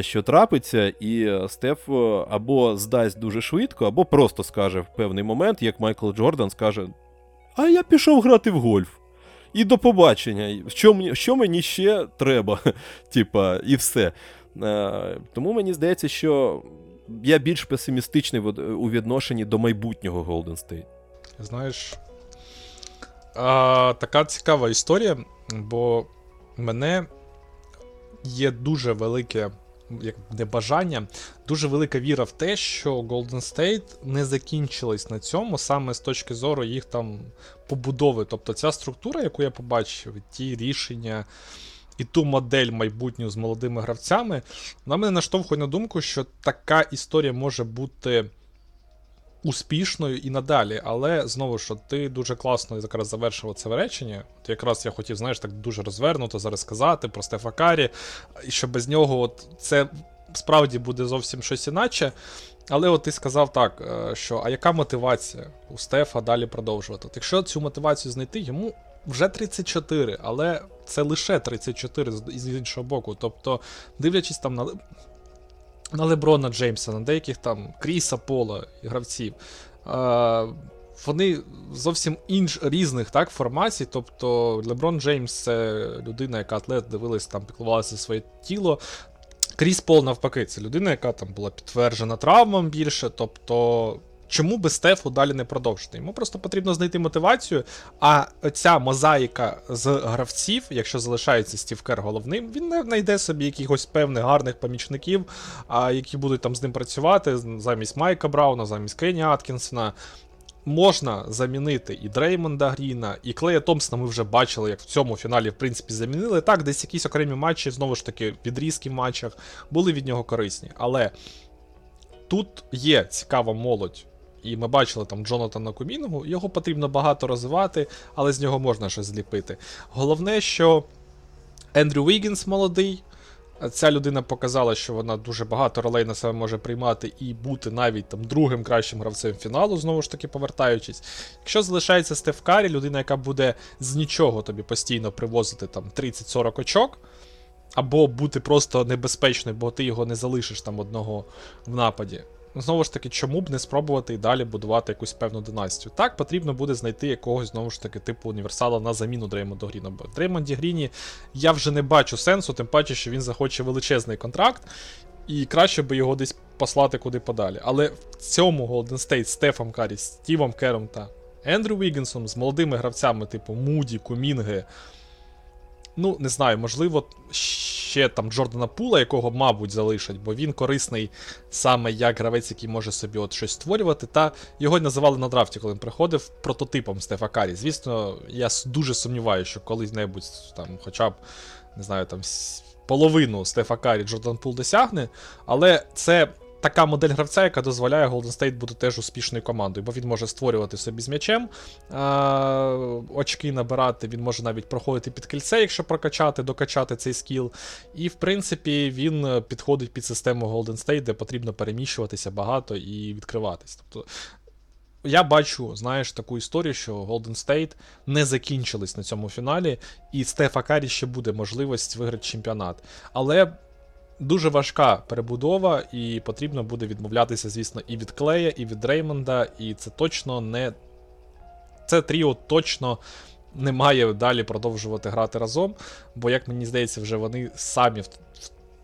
що трапиться, і Стеф або здасть дуже швидко, або просто скаже в певний момент, як Майкл Джордан скаже: А я пішов грати в гольф. І до побачення. Що мені що мені ще треба? Типа, і все. Е, Тому мені здається, що я більш песимістичний у відношенні до майбутнього Golden State. Знаєш, а, така цікава історія, бо мене є дуже велике як небажання, дуже велика віра в те, що Golden State не закінчилась на цьому саме з точки зору їх там побудови. Тобто ця структура, яку я побачив, ті рішення і ту модель майбутню з молодими гравцями, вона мене наштовхує на думку, що така історія може бути успішною і надалі. Але знову ж ти дуже класно якраз завершив це речення. От якраз я хотів, знаєш, так дуже розвернуто зараз сказати про Стефа Карі, і що без нього от це справді буде зовсім щось іначе. Але от ти сказав так, е, що а яка мотивація у Стефа далі продовжувати? От Якщо цю мотивацію знайти, йому вже 34, але це лише 34 з іншого боку. Тобто, дивлячись там на на Леброна Джеймса, на деяких там Кріса Пола гравців. Е, вони зовсім інш різних так, формацій. Тобто Леброн Джеймс це людина, яка атлет дивилась, там, піклувалася своє тіло. Кріс Пол, навпаки, це людина, яка там була підтверджена травмам більше. Тобто Чому би Стефу далі не продовжити? Йому просто потрібно знайти мотивацію. А ця мозаїка з гравців, якщо залишається Стів Кер головним, він не знайде собі якихось певних гарних помічників, які будуть там з ним працювати замість Майка Брауна, замість Кені Аткінсона. Можна замінити і Дреймонда Гріна, і Клея Томпсона ми вже бачили, як в цьому фіналі, в принципі, замінили. Так, десь якісь окремі матчі, знову ж таки, відрізки в матчах були від нього корисні. Але тут є цікава молодь і ми бачили там Джонатана Кумінгу, його потрібно багато розвивати, але з нього можна щось зліпити. Головне, що Ендрю Вігінс молодий. Ця людина показала, що вона дуже багато ролей на себе може приймати і бути навіть там другим кращим гравцем фіналу, знову ж таки повертаючись. Якщо залишається Стеф Карі, людина, яка буде з нічого тобі постійно привозити там 30-40 очок, або бути просто небезпечною, бо ти його не залишиш там одного в нападі. Знову ж таки, чому б не спробувати і далі будувати якусь певну династію? Так, потрібно буде знайти якогось, знову ж таки, типу універсала на заміну Дреймонду Гріна. Бо Дреймонді Гріні я вже не бачу сенсу, тим паче, що він захоче величезний контракт, і краще би його десь послати куди подалі. Але в цьому Golden State Стефом Карі, Стівом Кером та Ендрю Вігінсом з молодими гравцями, типу Муді, Кумінги. Ну, не знаю, можливо, ще там Джордана Пула, якого, мабуть, залишать, бо він корисний саме як гравець, який може собі от щось створювати. Та його називали на драфті, коли він приходив прототипом Стефа Карі. Звісно, я дуже сумніваюся, що колись-небудь там, хоча б не знаю, там половину Стефа Карі Джордан Пул досягне, але це така модель гравця, яка дозволяє Golden State бути теж успішною командою, бо він може створювати собі з м'ячем очки набирати, він може навіть проходити під кільце, якщо прокачати, докачати цей скіл. І, в принципі, він підходить під систему Golden State, де потрібно переміщуватися багато і відкриватись. Тобто. Я бачу, знаєш, таку історію, що Golden State не закінчились на цьому фіналі, і Стефа Карі ще буде можливість виграти чемпіонат. Але Дуже важка перебудова, і потрібно буде відмовлятися, звісно, і від Клея, і від Реймонда, і це точно не. Це тріо точно не має далі продовжувати грати разом, бо, як мені здається, вже вони самі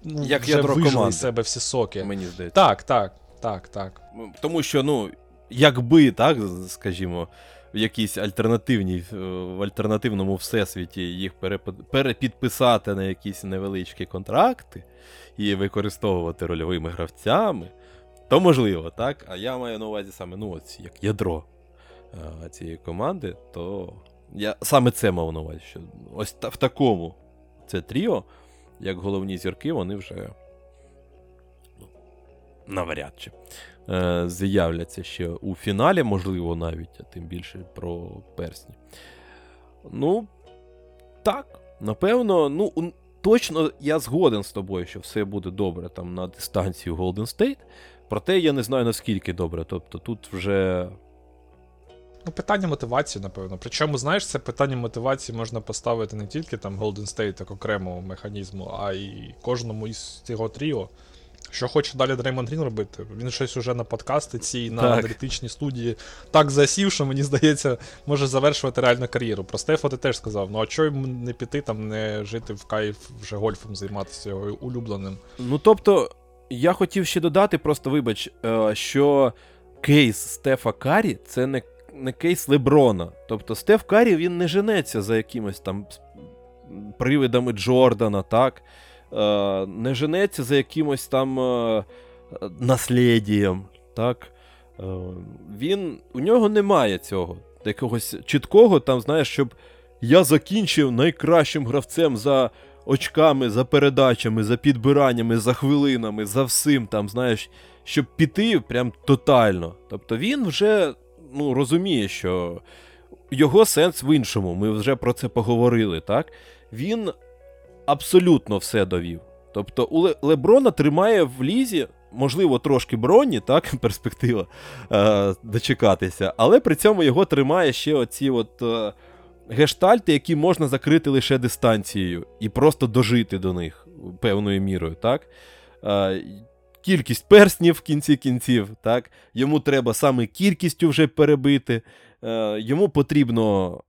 ну, як вже вижили з себе всі соки. Мені здається. Так, так, так, так. Тому що, ну, якби, так, скажімо, в якійсь альтернативній, в альтернативному всесвіті їх перепідписати на якісь невеличкі контракти і використовувати рольовими гравцями, то можливо, так? А я маю на увазі саме ну, ось, як ядро а, цієї команди, то я саме це мав на увазі. що Ось та, в такому це тріо, як головні зірки, вони вже ну, навряд чи е, з'являться ще у фіналі, можливо, навіть, а тим більше про персні. Ну, так, напевно, ну точно я згоден з тобою, що все буде добре там на дистанцію Golden State. Проте я не знаю наскільки добре. Тобто тут вже. Ну, питання мотивації, напевно. Причому, знаєш, це питання мотивації можна поставити не тільки там Golden State як окремого механізму, а й кожному із цього тріо. Що хоче далі Дреймонд Грін робити? Він щось уже на подкасти ці на аналітичній студії так засів, що мені здається, може завершувати реальну кар'єру. Про Стефа ти теж сказав: ну а чого йому не піти там, не жити в кайф вже гольфом, займатися його улюбленим? Ну тобто, я хотів ще додати, просто вибач, е, що кейс Стефа Карі це не, не кейс Леброна. Тобто Стеф Карі він не женеться за якимось там привидами Джордана, так? Е, Не женеться за якимось там е, наслідієм, так? Е, Він, у нього немає цього. Якогось чіткого, там, знаєш, щоб я закінчив найкращим гравцем за очками, за передачами, за підбираннями, за хвилинами, за всім, там, знаєш, щоб піти прям тотально. Тобто він вже ну, розуміє, що його сенс в іншому. Ми вже про це поговорили, так? Він абсолютно все довів. Тобто у Леброна тримає в лізі, можливо, трошки броні, так, перспектива е, дочекатися, але при цьому його тримає ще оці от. Е, гештальти, які можна закрити лише дистанцією і просто дожити до них певною мірою, так? Е, кількість перснів в кінці кінців, так? Йому треба саме кількістю вже перебити. Е, йому потрібно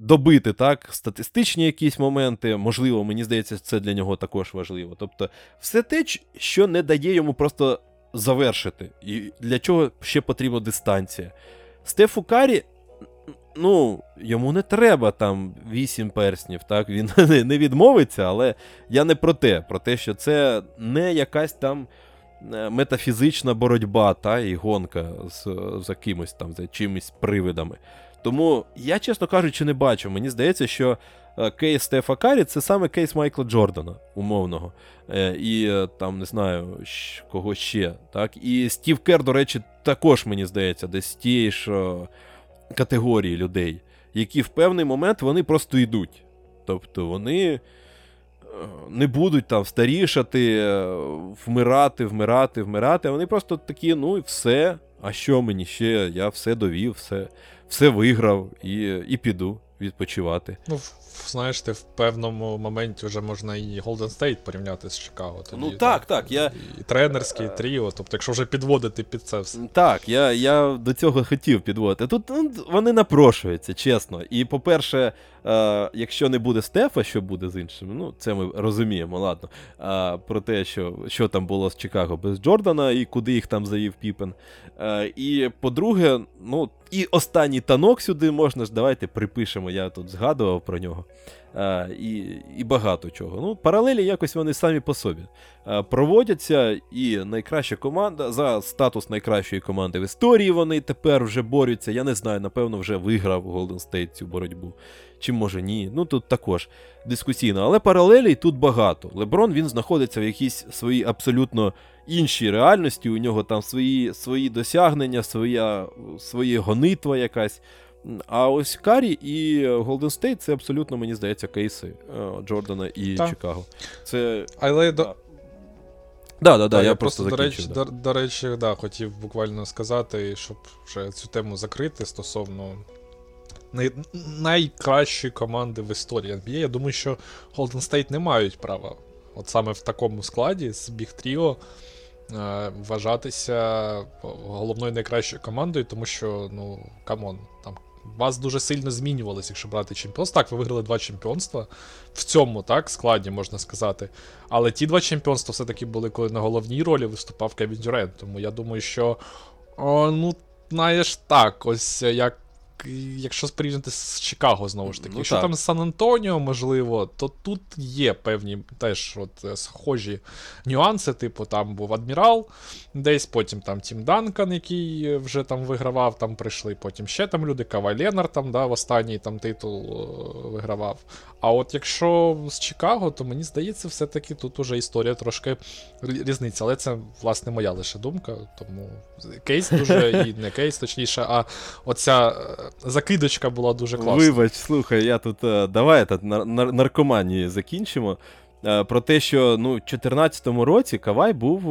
добити так, статистичні якісь моменти. Можливо, мені здається, це для нього також важливо. Тобто, все те, що не дає йому просто завершити. І для чого ще потрібна дистанція. Стефу Карі ну, йому не треба там вісім перснів, так? Він не- відмовиться, але я не про те, про те, що це не якась там е, метафізична боротьба, та, і гонка з, за кимось там, за чимось привидами. Тому я, чесно кажучи, не бачу. Мені здається, що е, кейс Стефа Карі це саме кейс Майкла Джордана, умовного. Е, І е, там не знаю, кого ще. Так? І Стів Кер, до речі, також, мені здається, десь тієї ж категорії людей, які в певний момент вони просто йдуть. Тобто вони не будуть там старішати, вмирати, вмирати, вмирати. Вони просто такі, ну і все. А що мені ще? Я все довів, все, все виграв і, і піду відпочивати. Ну, знаєш, ти в певному моменті вже можна і Golden State порівняти з Чикаго. Тоді, Ну, так, так, я- І тренерський, і тріо. Тобто, якщо вже підводити під це все. Так, я, я до цього хотів підводити. Тут ну, вони напрошуються, чесно. І, по-перше, е, якщо не буде Стефа, що буде з іншими, ну це ми розуміємо, ладно. Е, про те, що, що там було з Чикаго без Джордана і куди їх там заїв Піпен. Е, і по-друге, ну, і останній танок сюди можна ж, давайте припишемо, я тут згадував про нього. Е, і, і багато чого. Ну, паралелі якось вони самі по собі е, проводяться, і найкраща команда за статус найкращої команди в історії вони тепер вже борються. Я не знаю, напевно, вже виграв Golden State цю боротьбу. Чи може ні. Ну тут також дискусійно. Але паралелей тут багато. Леброн він знаходиться в якійсь своїй абсолютно іншій реальності. У нього там свої, свої досягнення, своя, своє гонитва якась. А ось Карі і Golden State це абсолютно, мені здається, кейси е, Джордана і Так. Чикаго. Це Але до, Да. Да, да, да, я, я просто до речі, да. до, до речі, да, хотів буквально сказати, щоб вже цю тему закрити стосовно най, найкращої команди в історії NBA. Я думаю, що Golden State не мають права, от саме в такому складі з Big Trio, е, вважатися головною найкращою командою, тому що, ну, come on, там. Склад дуже сильно змінювалося, якщо брати чемпіонство. Так, ви виграли два чемпіонства в цьому, так, складі, можна сказати. Але ті два чемпіонства все-таки були, коли на головній ролі виступав Кевін Дюрент. Тому я думаю, що. О, ну, знаєш, так, ось як. Якщо порівняти з Чикаго, знову ж таки. Ну, якщо так. там з Сан-Антоніо, можливо, то тут є певні теж от, е, схожі нюанси. Типу, там був адмірал, десь, потім там Тім Данкан, який е, вже там вигравав, там прийшли, потім ще там люди, Кавай Ленар там, да, в останній там титул е, вигравав. А от якщо з Чикаго, то мені здається, все-таки тут уже історія трошки різниця. Але це, власне, моя лише думка. Тому кейс дуже і не кейс, точніше, а оця закидочка була дуже класна. Вибач, слухай, я тут. е, давай этот, нар- нар- наркоманії закінчимо. Е, про те, що ну, в 2014 році Кавай був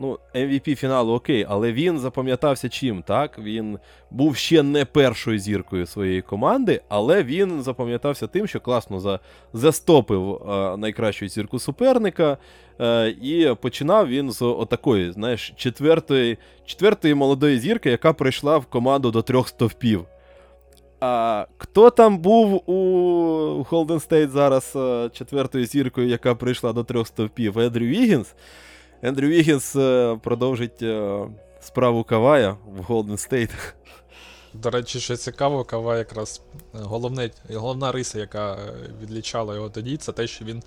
ну, MVP фіналу окей, але він запам'ятався чим, так? Він був ще не першою зіркою своєї команди, але він запам'ятався тим, що класно за, застопив е, найкращу зірку суперника. Е, і починав він з отакої, знаєш, четвертої, четвертої молодої зірки, яка прийшла в команду до трьох стовпів. А хто там був у Golden State зараз е, четвертою зіркою, яка прийшла до трьох стовпів? Ендрю Вігінс. Ендрю Вігінс е, продовжить е, справу Кавая в Golden State. До речі, що цікаво, Кава якраз головне, головна риса, яка відлічала його тоді, це те, що він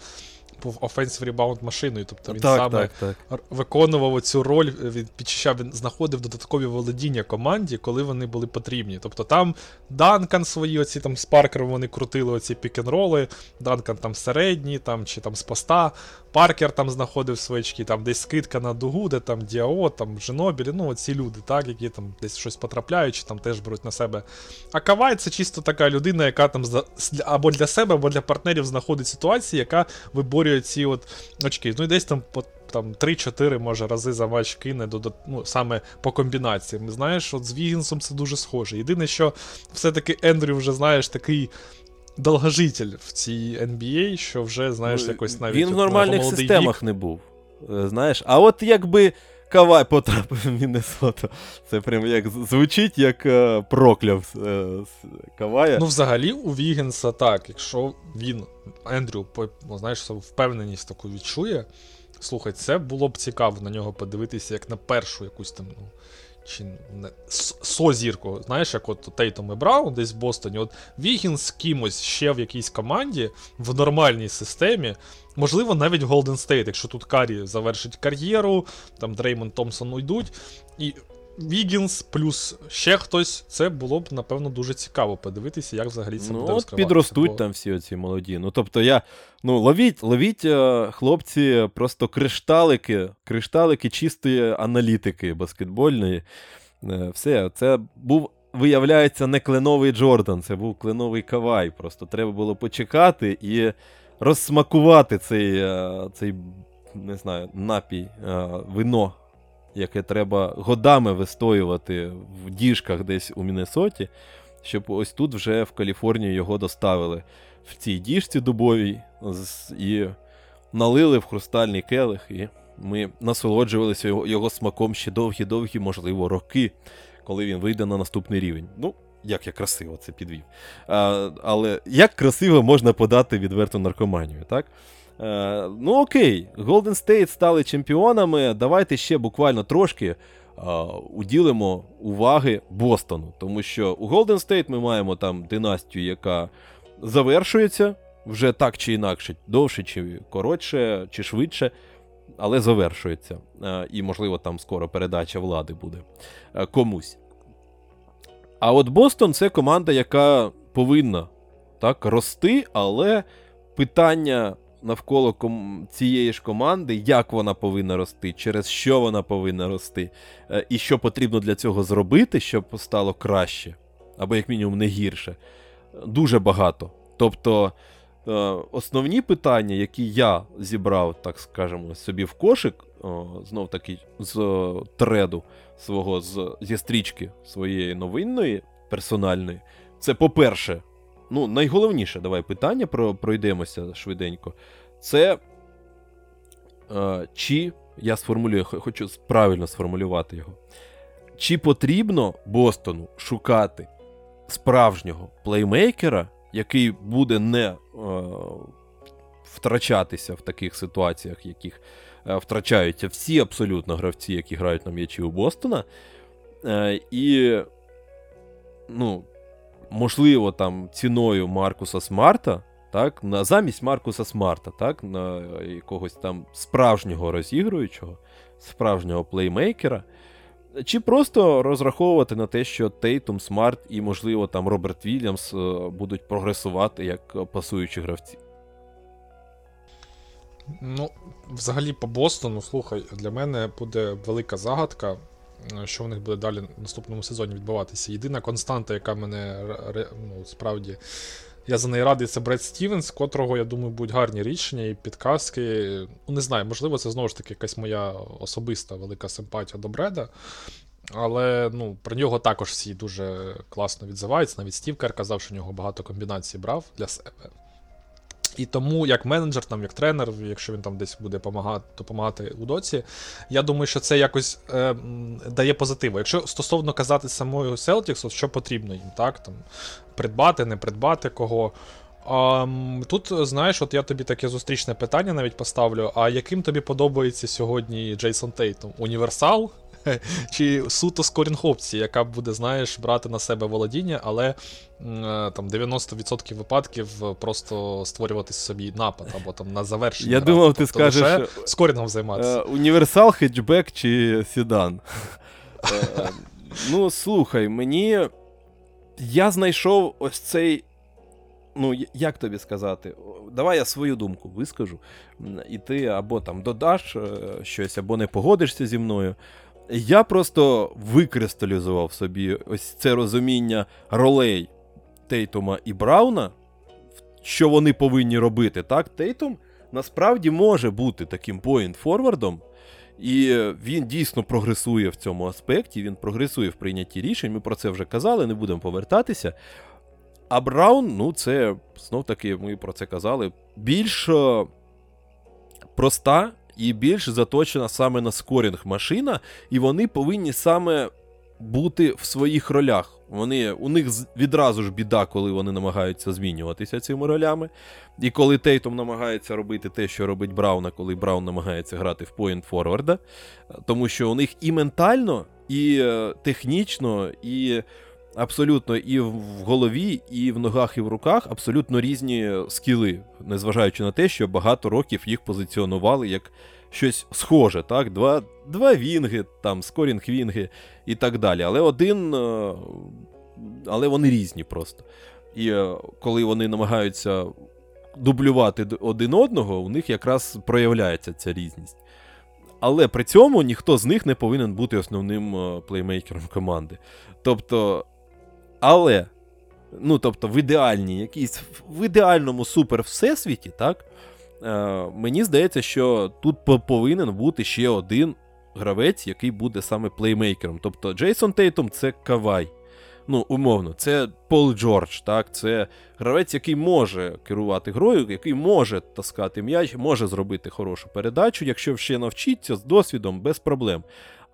був offensive ребаунд машиною. Тобто він так, саме так, так. виконував цю роль, він підчищав, він знаходив додаткові володіння команді, коли вони були потрібні. Тобто там Данкан свої, оці там з Паркером вони крутили оці пік-н-роли, Данкан там середній, там чи там з поста. Паркер там знаходив свічки, там десь скидка на дугу, де там Діао, там Женобілі, ну оці люди, так, які там десь щось потрапляють, чи там теж беруть на себе. А Кавай це чисто така людина, яка там або для себе, або для партнерів знаходить ситуації, яка виборює ці от очки. Ну і десь там по там 3-4 може рази за матч кине до, ну, саме по комбінаціям. Знаєш, от з Вігінсом це дуже схоже. Єдине, що все-таки Ендрю вже, знаєш, такий довгожитель в цій NBA, що вже, знаєш, ну, якось навіть. Він в нормальних системах вік. не був. Е, знаєш, а от якби. Кавай потрапив в Міннесоту. Це прям як звучить, як е, прокляв е, Кавая. Ну, взагалі, у Вігінса так, якщо він, Ендрю, ну, знаєш, впевненість таку відчує. Слухай, це було б цікаво на нього подивитися, як на першу якусь там, ну, чи не созірку. Знаєш, як от Тейтом і Браун десь в Бостоні. От Вігінс з кимось ще в якійсь команді в нормальній системі. Можливо, навіть Голден Стейт, якщо тут Каррі завершить кар'єру, там Дреймон Томпсон уйдуть. І Вігінс плюс ще хтось, це було б, напевно, дуже цікаво подивитися, як взагалі це ну, буде розкриватися. Підростуть Бо... там всі оці молоді. Ну, тобто, я. Ну, ловіть, ловіть, е, хлопці, просто кришталики, кришталики чистої аналітики баскетбольної. Е, все, це був. Виявляється, не кленовий Джордан, це був кленовий Кавай. Просто треба було почекати і розсмакувати цей е, цей не знаю, напій, вино яке треба годами вистоювати в діжках десь у Міннесоті, щоб ось тут вже в Каліфорнію його доставили в цій діжці дубовій і налили в хрустальний келих, і ми насолоджувалися його, його смаком ще довгі-довгі, можливо, роки, коли він вийде на наступний рівень. Ну, як я красиво це підвів. А, Але як красиво можна подати відверту наркоманію, так? Е, Ну, окей, Golden State стали чемпіонами. Давайте ще буквально трошки е, уділимо уваги Бостону. Тому що у Golden State ми маємо там династію, яка завершується вже так чи інакше, довше, чи коротше, чи швидше. Але завершується. Е, і, можливо, там скоро передача влади буде комусь. А от Бостон це команда, яка повинна так рости, але питання навколо ком... цієї ж команди, як вона повинна рости, через що вона повинна рости, е, і що потрібно для цього зробити, щоб стало краще, або, як мінімум, не гірше. Дуже багато. Тобто е, основні питання, які я зібрав, так скажемо, собі в кошик, знов таки з треду свого, з, зі стрічки своєї новинної, персональної, це по-перше, ну, найголовніше давай питання про, пройдемося швиденько. Це е, чи я сформулюю, хочу правильно сформулювати його. Чи потрібно Бостону шукати справжнього плеймейкера, який буде не е, втрачатися в таких ситуаціях, яких е, втрачаються всі абсолютно гравці, які грають на м'ячі у Бостона. Е, і, ну, можливо, там ціною Маркуса Смарта, так, на замість Маркуса Смарта, так, на якогось там справжнього розігруючого, справжнього плеймейкера. Чи просто розраховувати на те, що Тейтум, Смарт і, можливо, там Роберт Вільямс е, будуть прогресувати як пасуючі гравці? Ну, взагалі, по Бостону, слухай, для мене буде велика загадка, що в них буде далі в наступному сезоні відбуватися. Єдина константа, яка мене ну, справді Я за неї радий, це Бред Стівенс, котрого, я думаю, будуть гарні рішення і підказки. Ну, не знаю, можливо, це знову ж таки якась моя особиста велика симпатія до Бреда. Але ну, про нього також всі дуже класно відзиваються. Навіть Стів Кер казав, що в нього багато комбінацій брав для себе. І тому, як менеджер, там, як тренер, якщо він там десь буде допомагати у доці, я думаю, що це якось е, дає позитиву. Якщо стосовно казати самою Celtics, що потрібно їм, так? Там, Придбати, не придбати кого. А, Тут, знаєш, от я тобі таке зустрічне питання навіть поставлю. А яким тобі подобається сьогодні Джейсон Тейтом? Універсал? Чи суто скорінг опції, яка буде, знаєш, брати на себе володіння, але е, там 90% випадків просто створювати собі напад або там на завершення. Я думав, ти тобто скажеш скорінгом займатися. Е, універсал, хетчбек чи Сідан. Е, ну, слухай, мені. Я знайшов ось цей. Ну, як тобі сказати? Давай я свою думку вискажу. І ти або там додаш щось, або не погодишся зі мною. Я просто викристалізував собі ось це розуміння ролей Тейтума і Брауна, що вони повинні робити. Так, Тейтум насправді може бути таким поінт-форвардом, і він дійсно прогресує в цьому аспекті, він прогресує в прийнятті рішень. Ми про це вже казали, не будемо повертатися. А Браун, ну, це знов таки, ми про це казали, більш е, проста і більш заточена саме на scoring машина, і вони повинні саме бути в своїх ролях. Вони, У них відразу ж біда, коли вони намагаються змінюватися цими ролями. І коли Тейтум намагається робити те, що робить Брауна, коли Браун намагається грати в point forward а, тому що у них і ментально, і е, технічно, і абсолютно і в голові, і в ногах, і в руках абсолютно різні скіли, незважаючи на те, що багато років їх позиціонували як щось схоже, так? Два два вінги, там, скорінг-вінги і так далі. Але один. Е, але вони різні просто. І е, коли вони намагаються дублювати один одного, у них якраз проявляється ця різність. Але при цьому ніхто з них не повинен бути основним е, плеймейкером команди. Тобто але, ну, тобто, в ідеальній, якійсь, в ідеальному супер всесвіті, так, е, мені здається, що тут повинен бути ще один гравець, який буде саме плеймейкером. Тобто Джейсон Тейтом це Кавай. Ну, умовно, це Пол Джордж, так, це гравець, який може керувати грою, який може таскати м'яч, може зробити хорошу передачу, якщо ще навчиться з досвідом, без проблем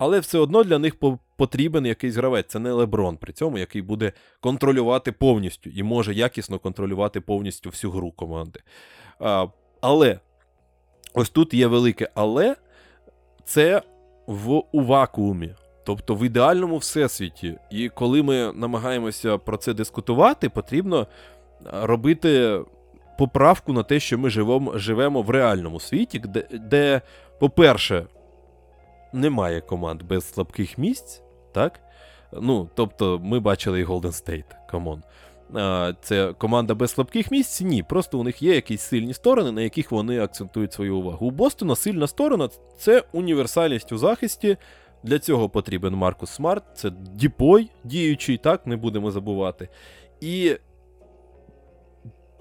але все одно для них потрібен якийсь гравець. Це не Леброн, при цьому, який буде контролювати повністю і може якісно контролювати повністю всю гру команди. А, Але ось тут є велике але це в у вакуумі. Тобто в ідеальному всесвіті. І коли ми намагаємося про це дискутувати, потрібно робити поправку на те, що ми живемо живемо в реальному світі, де, де по-перше, немає команд без слабких місць, так? Ну, тобто, ми бачили і Golden State, come on. Це команда без слабких місць? Ні. Просто у них є якісь сильні сторони, на яких вони акцентують свою увагу. У Бостона сильна сторона це універсальність у захисті. Для цього потрібен Маркус Смарт, це DPOY діючий, так, не будемо забувати. І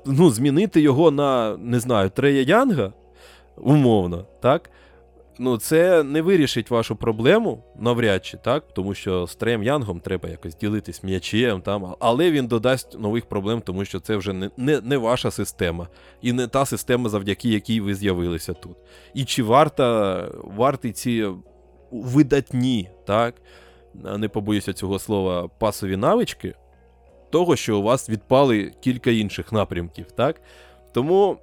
ну, змінити його на, не знаю, Трея Янга, умовно, так? Ну, це не вирішить вашу проблему навряд чи, так? Тому що з Треєм Янгом треба якось ділитись м'ячем, там, але він додасть нових проблем, тому що це вже не, не, не ваша система, і не та система, завдяки якій ви з'явилися тут. І чи варта варті ці видатні, так? Не побоюся цього слова, пасові навички, того, що у вас відпали кілька інших напрямків, так? Тому.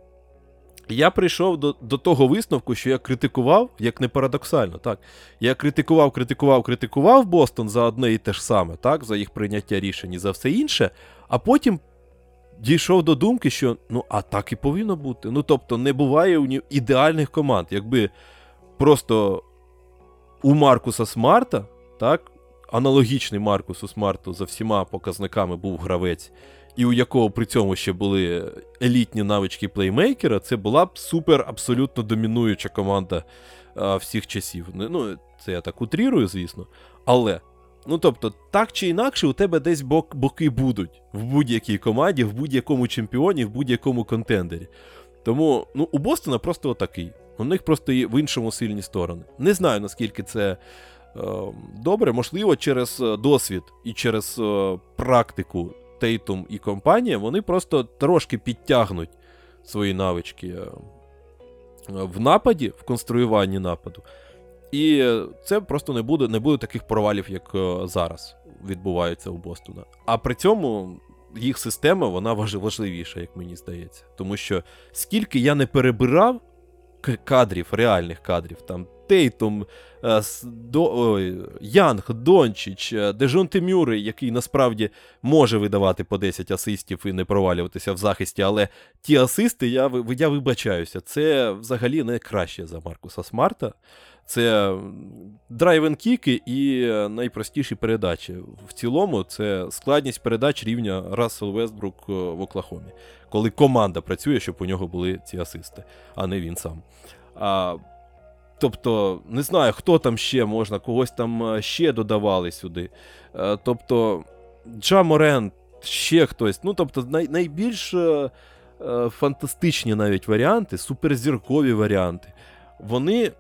Я прийшов до до того висновку, що я критикував, як не парадоксально, так. Я критикував, критикував, критикував Бостон за одне і те ж саме, так, за їх прийняття рішень і за все інше, а потім дійшов до думки, що ну, а так і повинно бути. Ну, тобто, не буває ідеальних команд. Якби просто у Маркуса Смарта, так, аналогічний Маркусу Смарту за всіма показниками був гравець і у якого при цьому ще були елітні навички плеймейкера, це була б супер абсолютно домінуюча команда а, всіх часів. Ну, Це я так утрірую, звісно. Але Ну тобто, так чи інакше, у тебе десь бок, боки будуть в будь-якій команді, в будь-якому чемпіоні, в будь-якому контендері. Тому ну, у Бостона просто отакий. У них просто є в іншому сильні сторони. Не знаю, наскільки це е, добре. Можливо, через е, досвід і через е, практику Тейтум і компанія вони просто трошки підтягнуть свої навички е, в нападі, в конструюванні нападу. І це просто не буде не буде таких провалів, як е, зараз відбуваються у Бостона. А при цьому їх система вона важливіша, як мені здається. Тому що скільки я не перебирав кадрів, реальних кадрів, там Тейтум, е, Янг, Дончич, е, Дежонте Мюррей, який насправді може видавати по 10 асистів і не провалюватися в захисті, але ті асисти, я я вибачаюся, це взагалі не краще за Маркуса Смарта. Це драйвен кіки і найпростіші передачі. В цілому, це складність передач рівня Рассел Вестбрук е, в Оклахомі, коли команда працює, щоб у нього були ці асисти, а не він сам. А, Тобто, не знаю, хто там ще можна, когось там е, ще додавали сюди. Е, тобто, Джа Морен, ще хтось. Ну, тобто, най, найбільш а, фантастичні навіть варіанти, суперзіркові варіанти. Вони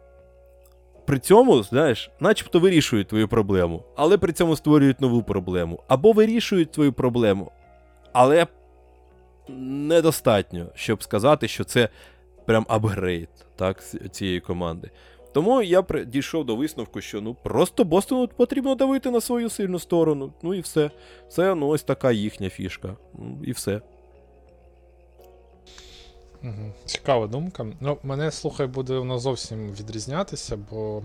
при цьому, знаєш, начебто вирішують твою проблему, але при цьому створюють нову проблему. Або вирішують твою проблему, але недостатньо, щоб сказати, що це прям апгрейд так, цієї команди. Тому я дійшов до висновку, що ну просто Бостону потрібно давити на свою сильну сторону. Ну і все. Це ну, ось така їхня фішка. Ну, І все. Цікава думка. Ну, Мене слухай, буде воно зовсім відрізнятися, бо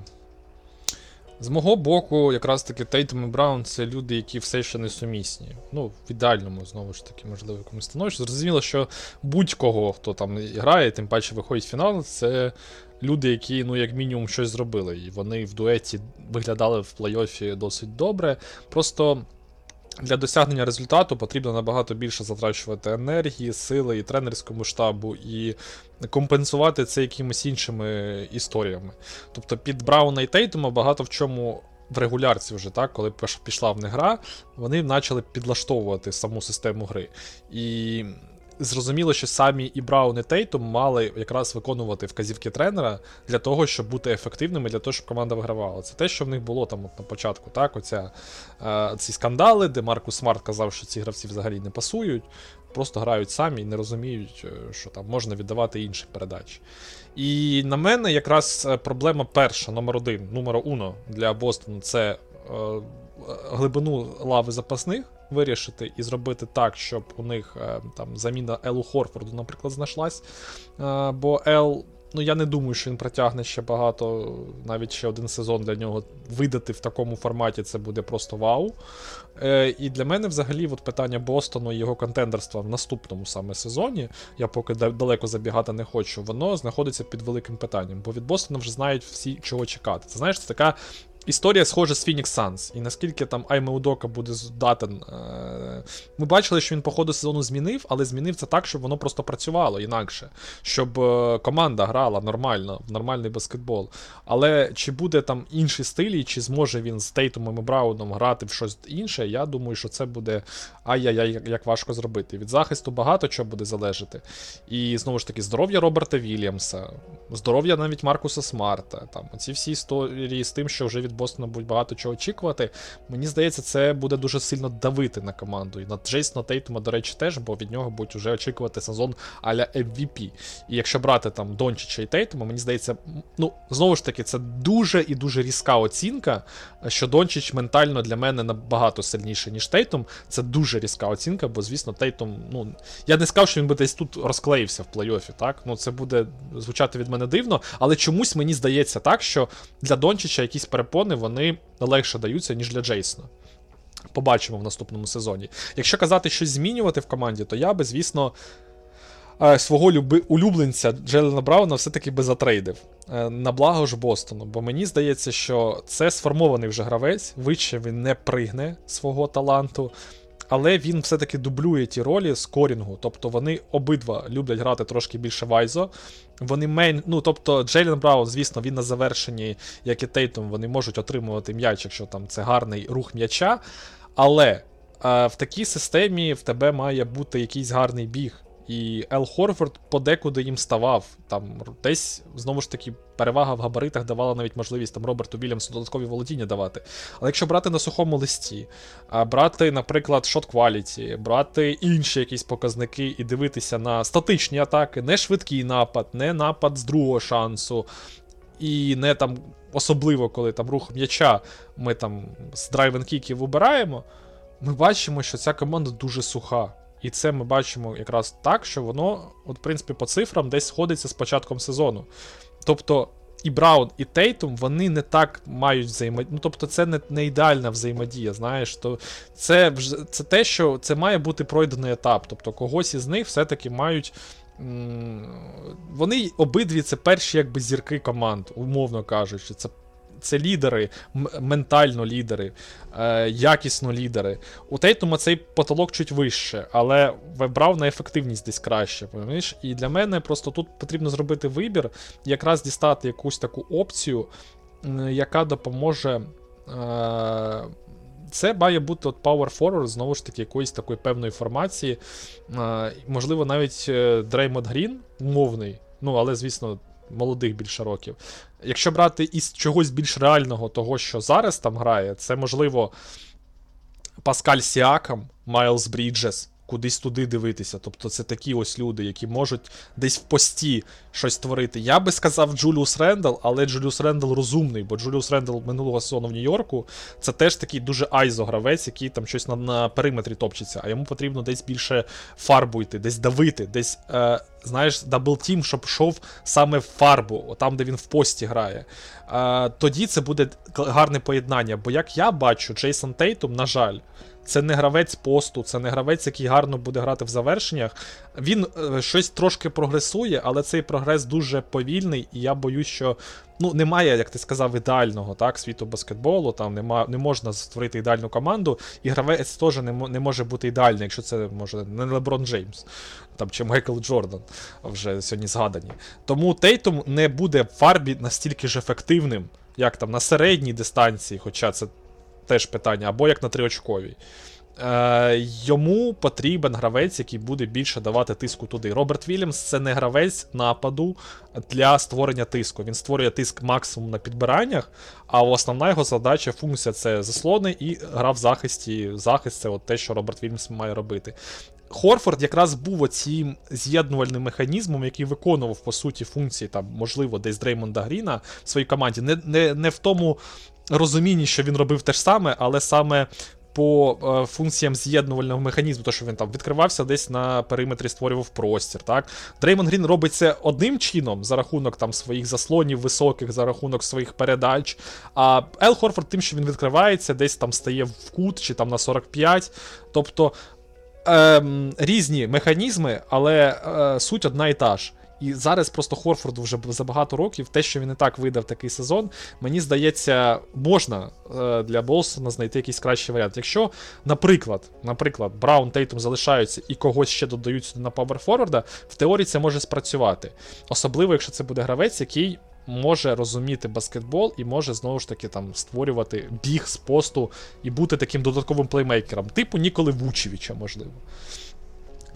з мого боку, якраз таки Тейтом і Браун це люди, які все ще несумісні. Ну, в ідеальному, знову ж таки, можливо, якомусь становищі. Зрозуміло, що будь-кого, хто там грає, тим паче виходить в фінал, це люди, які, ну, як мінімум, щось зробили. І вони в дуеті виглядали в плей-офі досить добре. Просто. Для досягнення результату потрібно набагато більше затрачувати енергії, сили і тренерському штабу, і компенсувати це якимись іншими історіями. Тобто під Брауна і Тейтума багато в чому в регулярці вже, так, коли пішла в них гра, вони почали підлаштовувати саму систему гри. І зрозуміло, що самі і Браун, і Тейтум мали якраз виконувати вказівки тренера для того, щоб бути ефективними, для того, щоб команда вигравала. Це те, що в них було там от на початку. так, оця, е, Ці скандали, де Маркус Смарт казав, що ці гравці взагалі не пасують, просто грають самі і не розуміють, е, що там можна віддавати інші передачі. І на мене якраз е, проблема перша, номер один, номер uno для Бостону це е, глибину лави запасних вирішити і зробити так, щоб у них е, там заміна Елу Хорфорду, наприклад, знайшлась. Е, бо Ел. Ну, я не думаю, що він протягне ще багато, навіть ще один сезон для нього видати в такому форматі це буде просто вау. Е, І для мене взагалі от питання Бостону і його контендерства в наступному саме сезоні, я поки далеко забігати не хочу, воно знаходиться під великим питанням, бо від Бостона вже знають всі, чого чекати. Це знаєш, це така Історія схожа з Phoenix Suns. І наскільки там Айме буде здатен. Е, ми бачили, що він по ходу сезону змінив, але змінив це так, щоб воно просто працювало інакше. Щоб е, команда грала нормально, в нормальний баскетбол. Але чи буде там інший стиль, і чи зможе він з Тейтумом і Брауном грати в щось інше, я думаю, що це буде ай-яй-яй, як важко зробити. Від захисту багато чого буде залежати. І знову ж таки, здоров'я Роберта Вільямса, здоров'я навіть Маркуса Смарта. Там Оці всі історії з тим, що вже від Бостона будуть багато чого очікувати. Мені здається, це буде дуже сильно давити на команду. І на Джейсона Тейтума, до речі, теж, бо від нього будуть вже очікувати сезон аля MVP. І якщо брати там Дончича і Тейтума, мені здається, ну, знову ж таки, це дуже і дуже різка оцінка, що Дончич ментально для мене набагато сильніше, ніж Тейтум. Це дуже різка оцінка, бо, звісно, Тейтум, ну, я не сказав, що він би десь тут розклеївся в плей-офі, так? Ну, це буде звучати від мене дивно, але чомусь мені здається так, що для Дончича якісь перепони вони легше даються, ніж для Джейсона. Побачимо в наступному сезоні. Якщо казати щось змінювати в команді, то я би, звісно, е, свого люби... улюбленця Джелена Брауна все-таки би затрейдив. Е, на благо ж Бостону. Бо мені здається, що це сформований вже гравець, вище він не пригне свого таланту. Але він все-таки дублює ті ролі scoring у. Тобто вони обидва люблять грати трошки більше в iso. Вони main, ну тобто Джейлен Браун, звісно, він на завершенні, як і Тейтум, вони можуть отримувати м'яч, якщо там це гарний рух м'яча. Але е, в такій системі в тебе має бути якийсь гарний big. І Ел Хорфорд подекуди їм ставав. Там десь, знову ж таки, перевага в габаритах давала навіть можливість там Роберту Вільямсу додаткові володіння давати. Але якщо брати на сухому листі, брати, наприклад, шот кваліті, брати інші якісь показники і дивитися на статичні атаки, не швидкий напад, не напад з другого шансу, і не там, особливо, коли там рух м'яча ми там з драйвен-кіків вибираємо, ми бачимо, що ця команда дуже суха. І це ми бачимо якраз так, що воно, от, в принципі, по цифрам десь сходиться з початком сезону. Тобто і Браун, і Тейтум, вони не так мають взаємодію. Ну, тобто, це не не ідеальна взаємодія, знаєш. То Це це те, що це має бути пройдений етап. Тобто, когось із них все-таки мають. Вони обидві це перші якби зірки команд, умовно кажучи. Це це лідери, ментально лідери, е, якісно лідери. У Тейтума цей потолок чуть вище, але вибрав на ефективність десь краще. Розумієш? І для мене просто тут потрібно зробити вибір, якраз дістати якусь таку опцію, яка допоможе. Е, це має бути от Power Forward, знову ж таки, якоїсь такої певної формації. Е, можливо, навіть Дреймонд Грін, умовний, ну, але, звісно, молодих більше років. Якщо брати із чогось більш реального, того, що зараз там грає, це можливо Паскаль Сіакам, Майлз Бріджес кудись туди дивитися. Тобто це такі ось люди, які можуть десь в пості щось творити. Я би сказав Джуліус Рендал, але Джуліус Рендал умовний, бо Джуліус Рендал минулого сезону в Нью-Йорку це теж такий дуже iso-гравець, який там щось на, на периметрі топчеться, а йому потрібно десь більше фарбу йти, десь давити, десь, е, знаєш, double team, щоб йшов саме в фарбу, там, де він в пості грає. Е, тоді це буде гарне поєднання. Бо як я бачу, Джейсон Тейтум, на жаль. Це не гравець посту, це не гравець, який гарно буде грати в завершеннях. Він е, щось трошки прогресує, але цей прогрес дуже повільний, і я боюсь, що ну, немає, як ти сказав, ідеального так, світу баскетболу, там нема, не можна створити ідеальну команду, і гравець теж не, не може бути ідеальний, якщо це може не Леброн Джеймс там, чи Майкл Джордан вже сьогодні згадані. Тому Тейтум не буде в фарбі настільки ж ефективним, як там на середній дистанції, хоча це теж питання, або як на триочковій. Е, Йому потрібен гравець, який буде більше давати тиску туди. Роберт Вільямс це не гравець нападу для створення тиску. Він створює тиск максимум на підбираннях, а основна його задача, функція це заслони і гра в захисті. Захист це от те, що Роберт Вільямс має робити. Хорфорд якраз був оцім з'єднувальним механізмом, який виконував, по суті, функції, там, можливо, десь Дреймонда Гріна в своїй команді. Не не, не в тому розумінні, що він робив те ж саме, але саме по е, функціям з'єднувального механізму, то що він там відкривався десь на периметрі, створював простір. так. Дреймонд Грін робить це одним чином за рахунок там своїх заслонів високих, за рахунок своїх передач. А Ел Хорфорд тим, що він відкривається, десь там стає в кут чи там на 45. Тобто ем, різні механізми, але е, суть одна і та ж. І зараз просто Хорфорду вже за багато років, те, що він і так видав такий сезон, мені здається, можна е, для Болсона знайти якийсь кращий варіант. Якщо, наприклад, наприклад, Браун Тейтум залишаються і когось ще додають сюди на паверфорварда, в теорії це може спрацювати. Особливо, якщо це буде гравець, який може розуміти баскетбол і може знову ж таки там створювати біг з посту і бути таким додатковим плеймейкером, типу Ніколи Вучевича, можливо.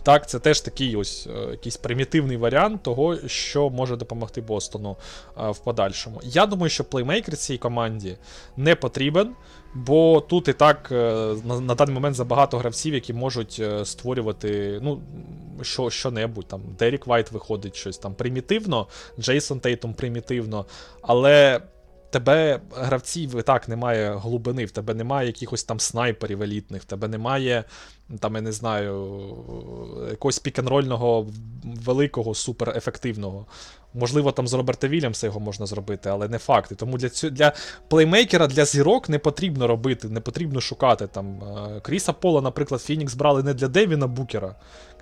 Так, це теж такий ось е, якийсь примітивний варіант того, що може допомогти Бостону е, в подальшому. Я думаю, що плеймейкер цій команді не потрібен, бо тут і так е, на, на даний момент забагато гравців, які можуть створювати ну, що, що-небудь. Там Дерік Вайт виходить щось там примітивно, Джейсон Тейтом примітивно, але тебе гравців і так немає глибини, в тебе немає якихось там снайперів елітних, в тебе немає, там, я не знаю, якогось pick-and-roll ьного великого, суперефективного. Можливо, там з Роберта Вільямса його можна зробити, але не факт. І Тому для цю, для плеймейкера, для зірок не потрібно робити, не потрібно шукати. там. Е, Кріса Пола, наприклад, Фінікс брали не для Девіна Букера.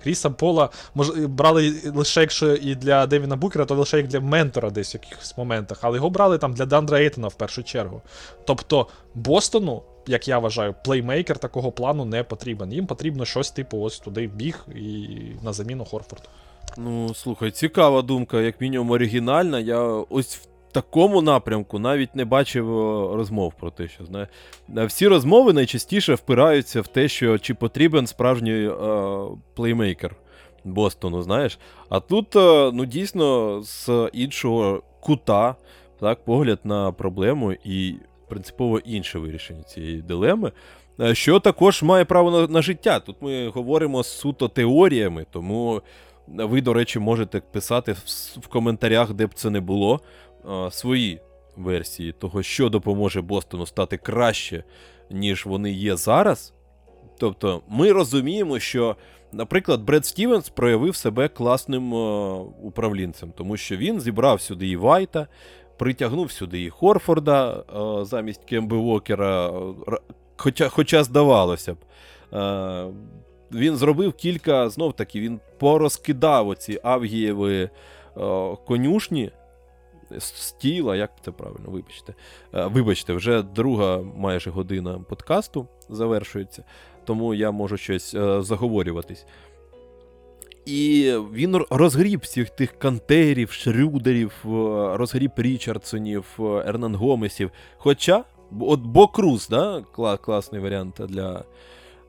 Кріса Пола мож, брали лише якщо і для Девіна Букера, то лише як для ментора десь в якихось моментах. Але його брали там для Дандра Ейтона в першу чергу. Тобто Бостону як я вважаю, плеймейкер такого плану не потрібен. Їм потрібно щось, типу, ось туди біг і на заміну Хорфорду. Ну, слухай, цікава думка, як мінімум оригінальна. Я ось в такому напрямку навіть не бачив розмов про те, що знає. Всі розмови найчастіше впираються в те, що чи потрібен справжній е, плеймейкер Бостону, знаєш. А тут, е, ну, дійсно, з іншого кута, так, погляд на проблему і принципово інше вирішення цієї дилеми. Е, що також має право на, на життя. Тут ми говоримо суто теоріями, тому ви, до речі, можете писати в, в коментарях, де б це не було, а, свої версії того, що допоможе Бостону стати краще, ніж вони є зараз. Тобто, ми розуміємо, що, наприклад, Бред Стівенс проявив себе класним а, управлінцем, тому що він зібрав сюди і Вайта, притягнув сюди і Хорфорда а, замість Кемби Уокера, хоча, хоча здавалося б. Він зробив кілька, знов таки, він порозкидав оці Авгієви конюшні стіла, як це правильно, вибачте. Е, вибачте, вже друга майже година подкасту завершується, тому я можу щось е, заговорюватись. І він розгріб всіх тих кантерів, шрюдерів, е, розгріб Річардсонів, Ернан Гомесів. Хоча, от Бо Круз, да, класний варіант для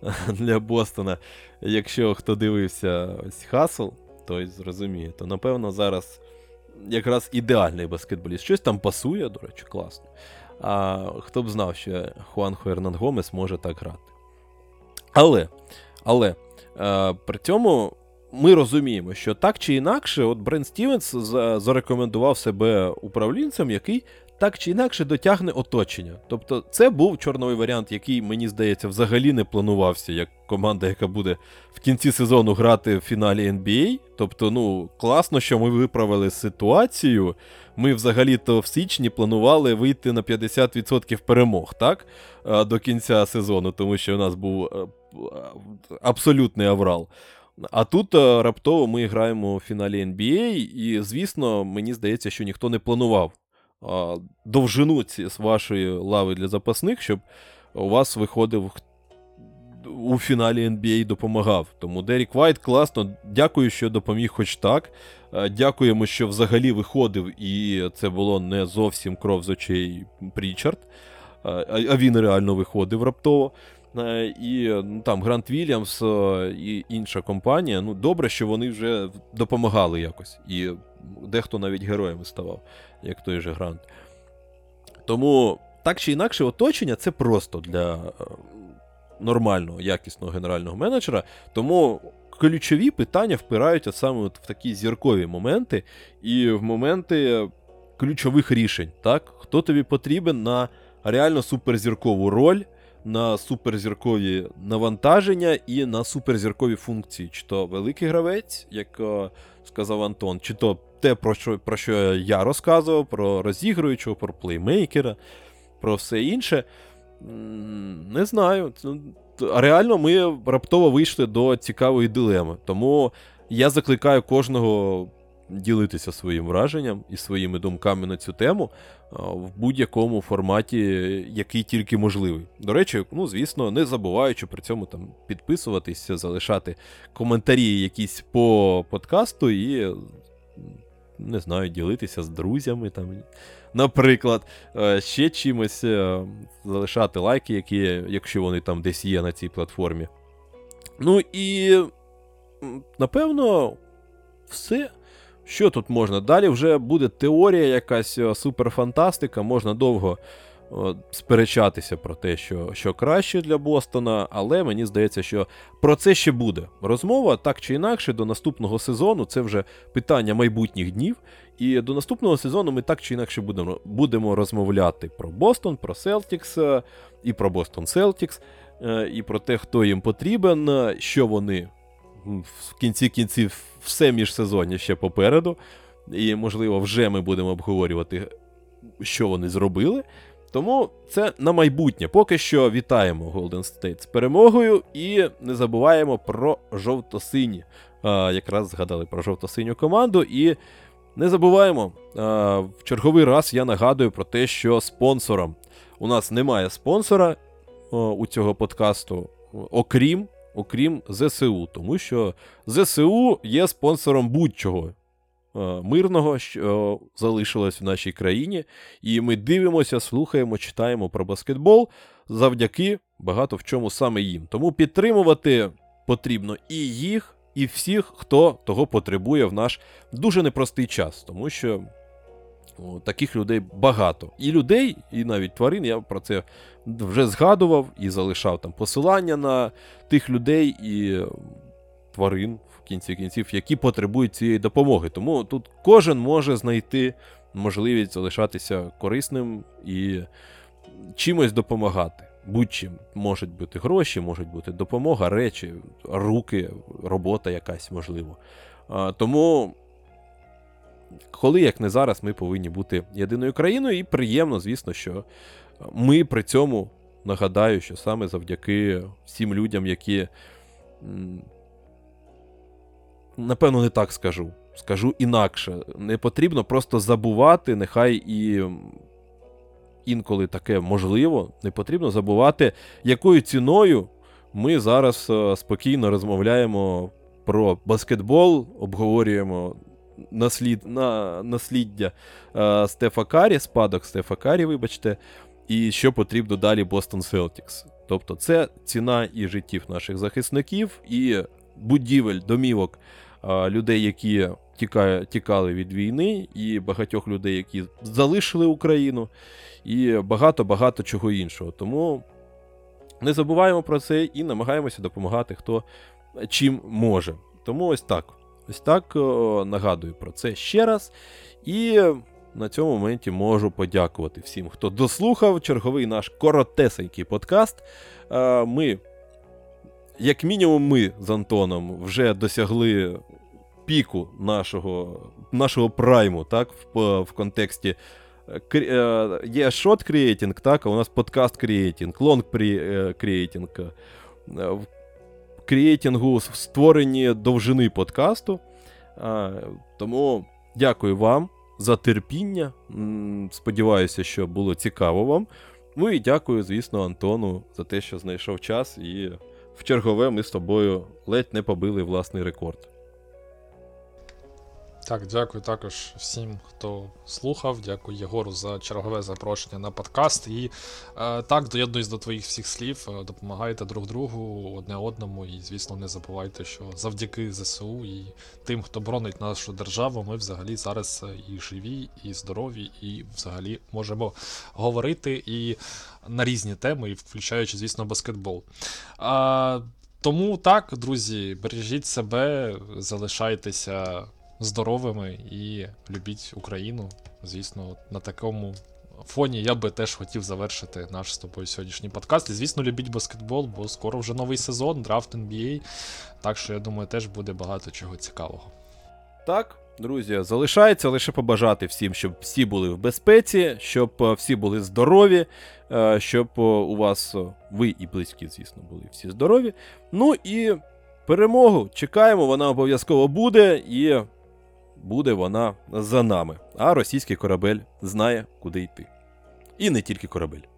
для Бостона. Якщо хто дивився ось Хасл, той зрозуміє, то напевно зараз якраз ідеальний баскетболіст. Щось там пасує, до речі, класно. А хто б знав, що Хуанхо Ернан Гомес може так грати. Але але е, при цьому ми розуміємо, що так чи інакше, от Брен Стівенс зарекомендував себе управлінцем, який так чи інакше дотягне оточення. Тобто, це був чорновий варіант, який, мені здається, взагалі не планувався як команда, яка буде в кінці сезону грати в фіналі NBA. Тобто, ну, класно, що ми виправили ситуацію. Ми взагалі-то в січні планували вийти на 50% перемог, так? До кінця сезону, тому що у нас був е, абсолютний аврал. А тут раптово ми граємо в фіналі NBA, і, звісно, мені здається, що ніхто не планував довжину ці, з вашої лави для запасних, щоб у вас виходив у фіналі NBA допомагав. Тому Дерік Вайт класно. Дякую, що допоміг хоч так. Дякуємо, що взагалі виходив, і це було не зовсім кров з очей Прічард. А він реально виходив раптово. І ну, там Грант Вільямс і інша компанія. Ну, добре, що вони вже допомагали якось. І дехто навіть героями ставав як той же Грант. Тому, так чи інакше, оточення це просто для е, нормального, якісного генерального менеджера. Тому ключові питання впираються саме от в такі зіркові моменти і в моменти ключових рішень. так? Хто тобі потрібен на реально суперзіркову роль, на суперзіркові навантаження і на суперзіркові функції. Чи то великий гравець, як е, сказав Антон, чи то те, про що про що я розказував, про розігруючого, про плеймейкера, про все інше. Не знаю. Реально, ми раптово вийшли до цікавої дилеми. Тому я закликаю кожного ділитися своїм враженням і своїми думками на цю тему в будь-якому форматі, який тільки можливий. До речі, ну, звісно, не забуваючи при цьому там підписуватися, залишати коментарі якісь по подкасту і не знаю, ділитися з друзями, там, наприклад, е, ще чимось е, залишати лайки, які, якщо вони там десь є на цій платформі. Ну і, напевно, все. Що тут можна? Далі вже буде теорія, якась е, суперфантастика, можна довго сперечатися про те, що що краще для Бостона, але мені здається, що про це ще буде розмова так чи інакше до наступного сезону. Це вже питання майбутніх днів. І до наступного сезону ми так чи інакше будемо будемо розмовляти про Бостон, про Селтікс і про Бостон Селтікс, е, і про те, хто їм потрібен, що вони в кінці кінців все міжсезоння ще попереду. І, можливо, вже ми будемо обговорювати, що вони зробили. Тому це на майбутнє. Поки що вітаємо Golden State з перемогою і не забуваємо про жовто-сині. А, Якраз згадали про жовто-синю команду. І не забуваємо, а, в черговий раз я нагадую про те, що спонсором у нас немає спонсора. у цього подкасту, окрім окрім ЗСУ, тому що ЗСУ є спонсором будь-чого мирного, що залишилось в нашій країні. І ми дивимося, слухаємо, читаємо про баскетбол завдяки багато в чому саме їм. Тому підтримувати потрібно і їх, і всіх, хто того потребує в наш дуже непростий час, тому що. Таких людей багато. І людей, і навіть тварин, я про це вже згадував і залишав там посилання на тих людей і тварин в кінці кінців, які потребують цієї допомоги. Тому тут кожен може знайти можливість залишатися корисним і чимось допомагати. Будь-чим можуть бути гроші, можуть бути допомога, речі, руки, робота якась можливо. А, Тому, коли як не зараз, ми повинні бути єдиною країною, і приємно, звісно, що ми при цьому нагадаю, що саме завдяки всім людям, які. Напевно, не так скажу. Скажу інакше. Не потрібно просто забувати, нехай і інколи таке можливо, не потрібно забувати, якою ціною ми зараз е, спокійно розмовляємо про баскетбол, обговорюємо наслід, на, насліддя е, Стефа Карі, спадок Стефа Карі, вибачте, і що потрібно далі Бостон Селтікс. Тобто це ціна і життів наших захисників, і будівель, домівок людей, які тікали від війни, і багатьох людей, які залишили Україну, і багато-багато чого іншого. Тому не забуваємо про це і намагаємося допомагати хто чим може. Тому ось так. Ось так о, нагадую про це ще раз. І на цьому моменті можу подякувати всім, хто дослухав черговий наш коротесенький подкаст. Ми, як мінімум, ми з Антоном вже досягли піку нашого нашого прайму, так, в, в контексті. Е, е, є shot creating, так, а у нас подкаст creating, long creating. В creating у створені довжини подкасту. Тому дякую вам за терпіння. Сподіваюся, що було цікаво вам. Ну і дякую, звісно, Антону за те, що знайшов час, і в чергове ми з тобою ледь не побили власний рекорд. Так, дякую також всім, хто слухав. Дякую Єгору за чергове запрошення на подкаст. І е, так, доєднуюсь до твоїх всіх слів. Е, допомагайте друг другу, одне одному. І, звісно, не забувайте, що завдяки ЗСУ і тим, хто бронить нашу державу, ми взагалі зараз е, і живі, і здорові, і взагалі можемо говорити і на різні теми, і включаючи, звісно, баскетбол. А, Тому так, друзі, бережіть себе, залишайтеся здоровими і любіть Україну. Звісно, на такому фоні я би теж хотів завершити наш з тобою сьогоднішній подкаст. І, звісно, любіть баскетбол, бо скоро вже новий сезон, драфт NBA. Так що я думаю, теж буде багато чого цікавого. Так, друзі, залишається лише побажати всім, щоб всі були в безпеці, щоб е, всі були здорові, е, щоб е, у вас ви і близькі, звісно, були всі здорові. Ну і перемогу чекаємо, вона обов'язково буде. І буде вона за нами, а російський корабель знає, куди йти. І не тільки корабель.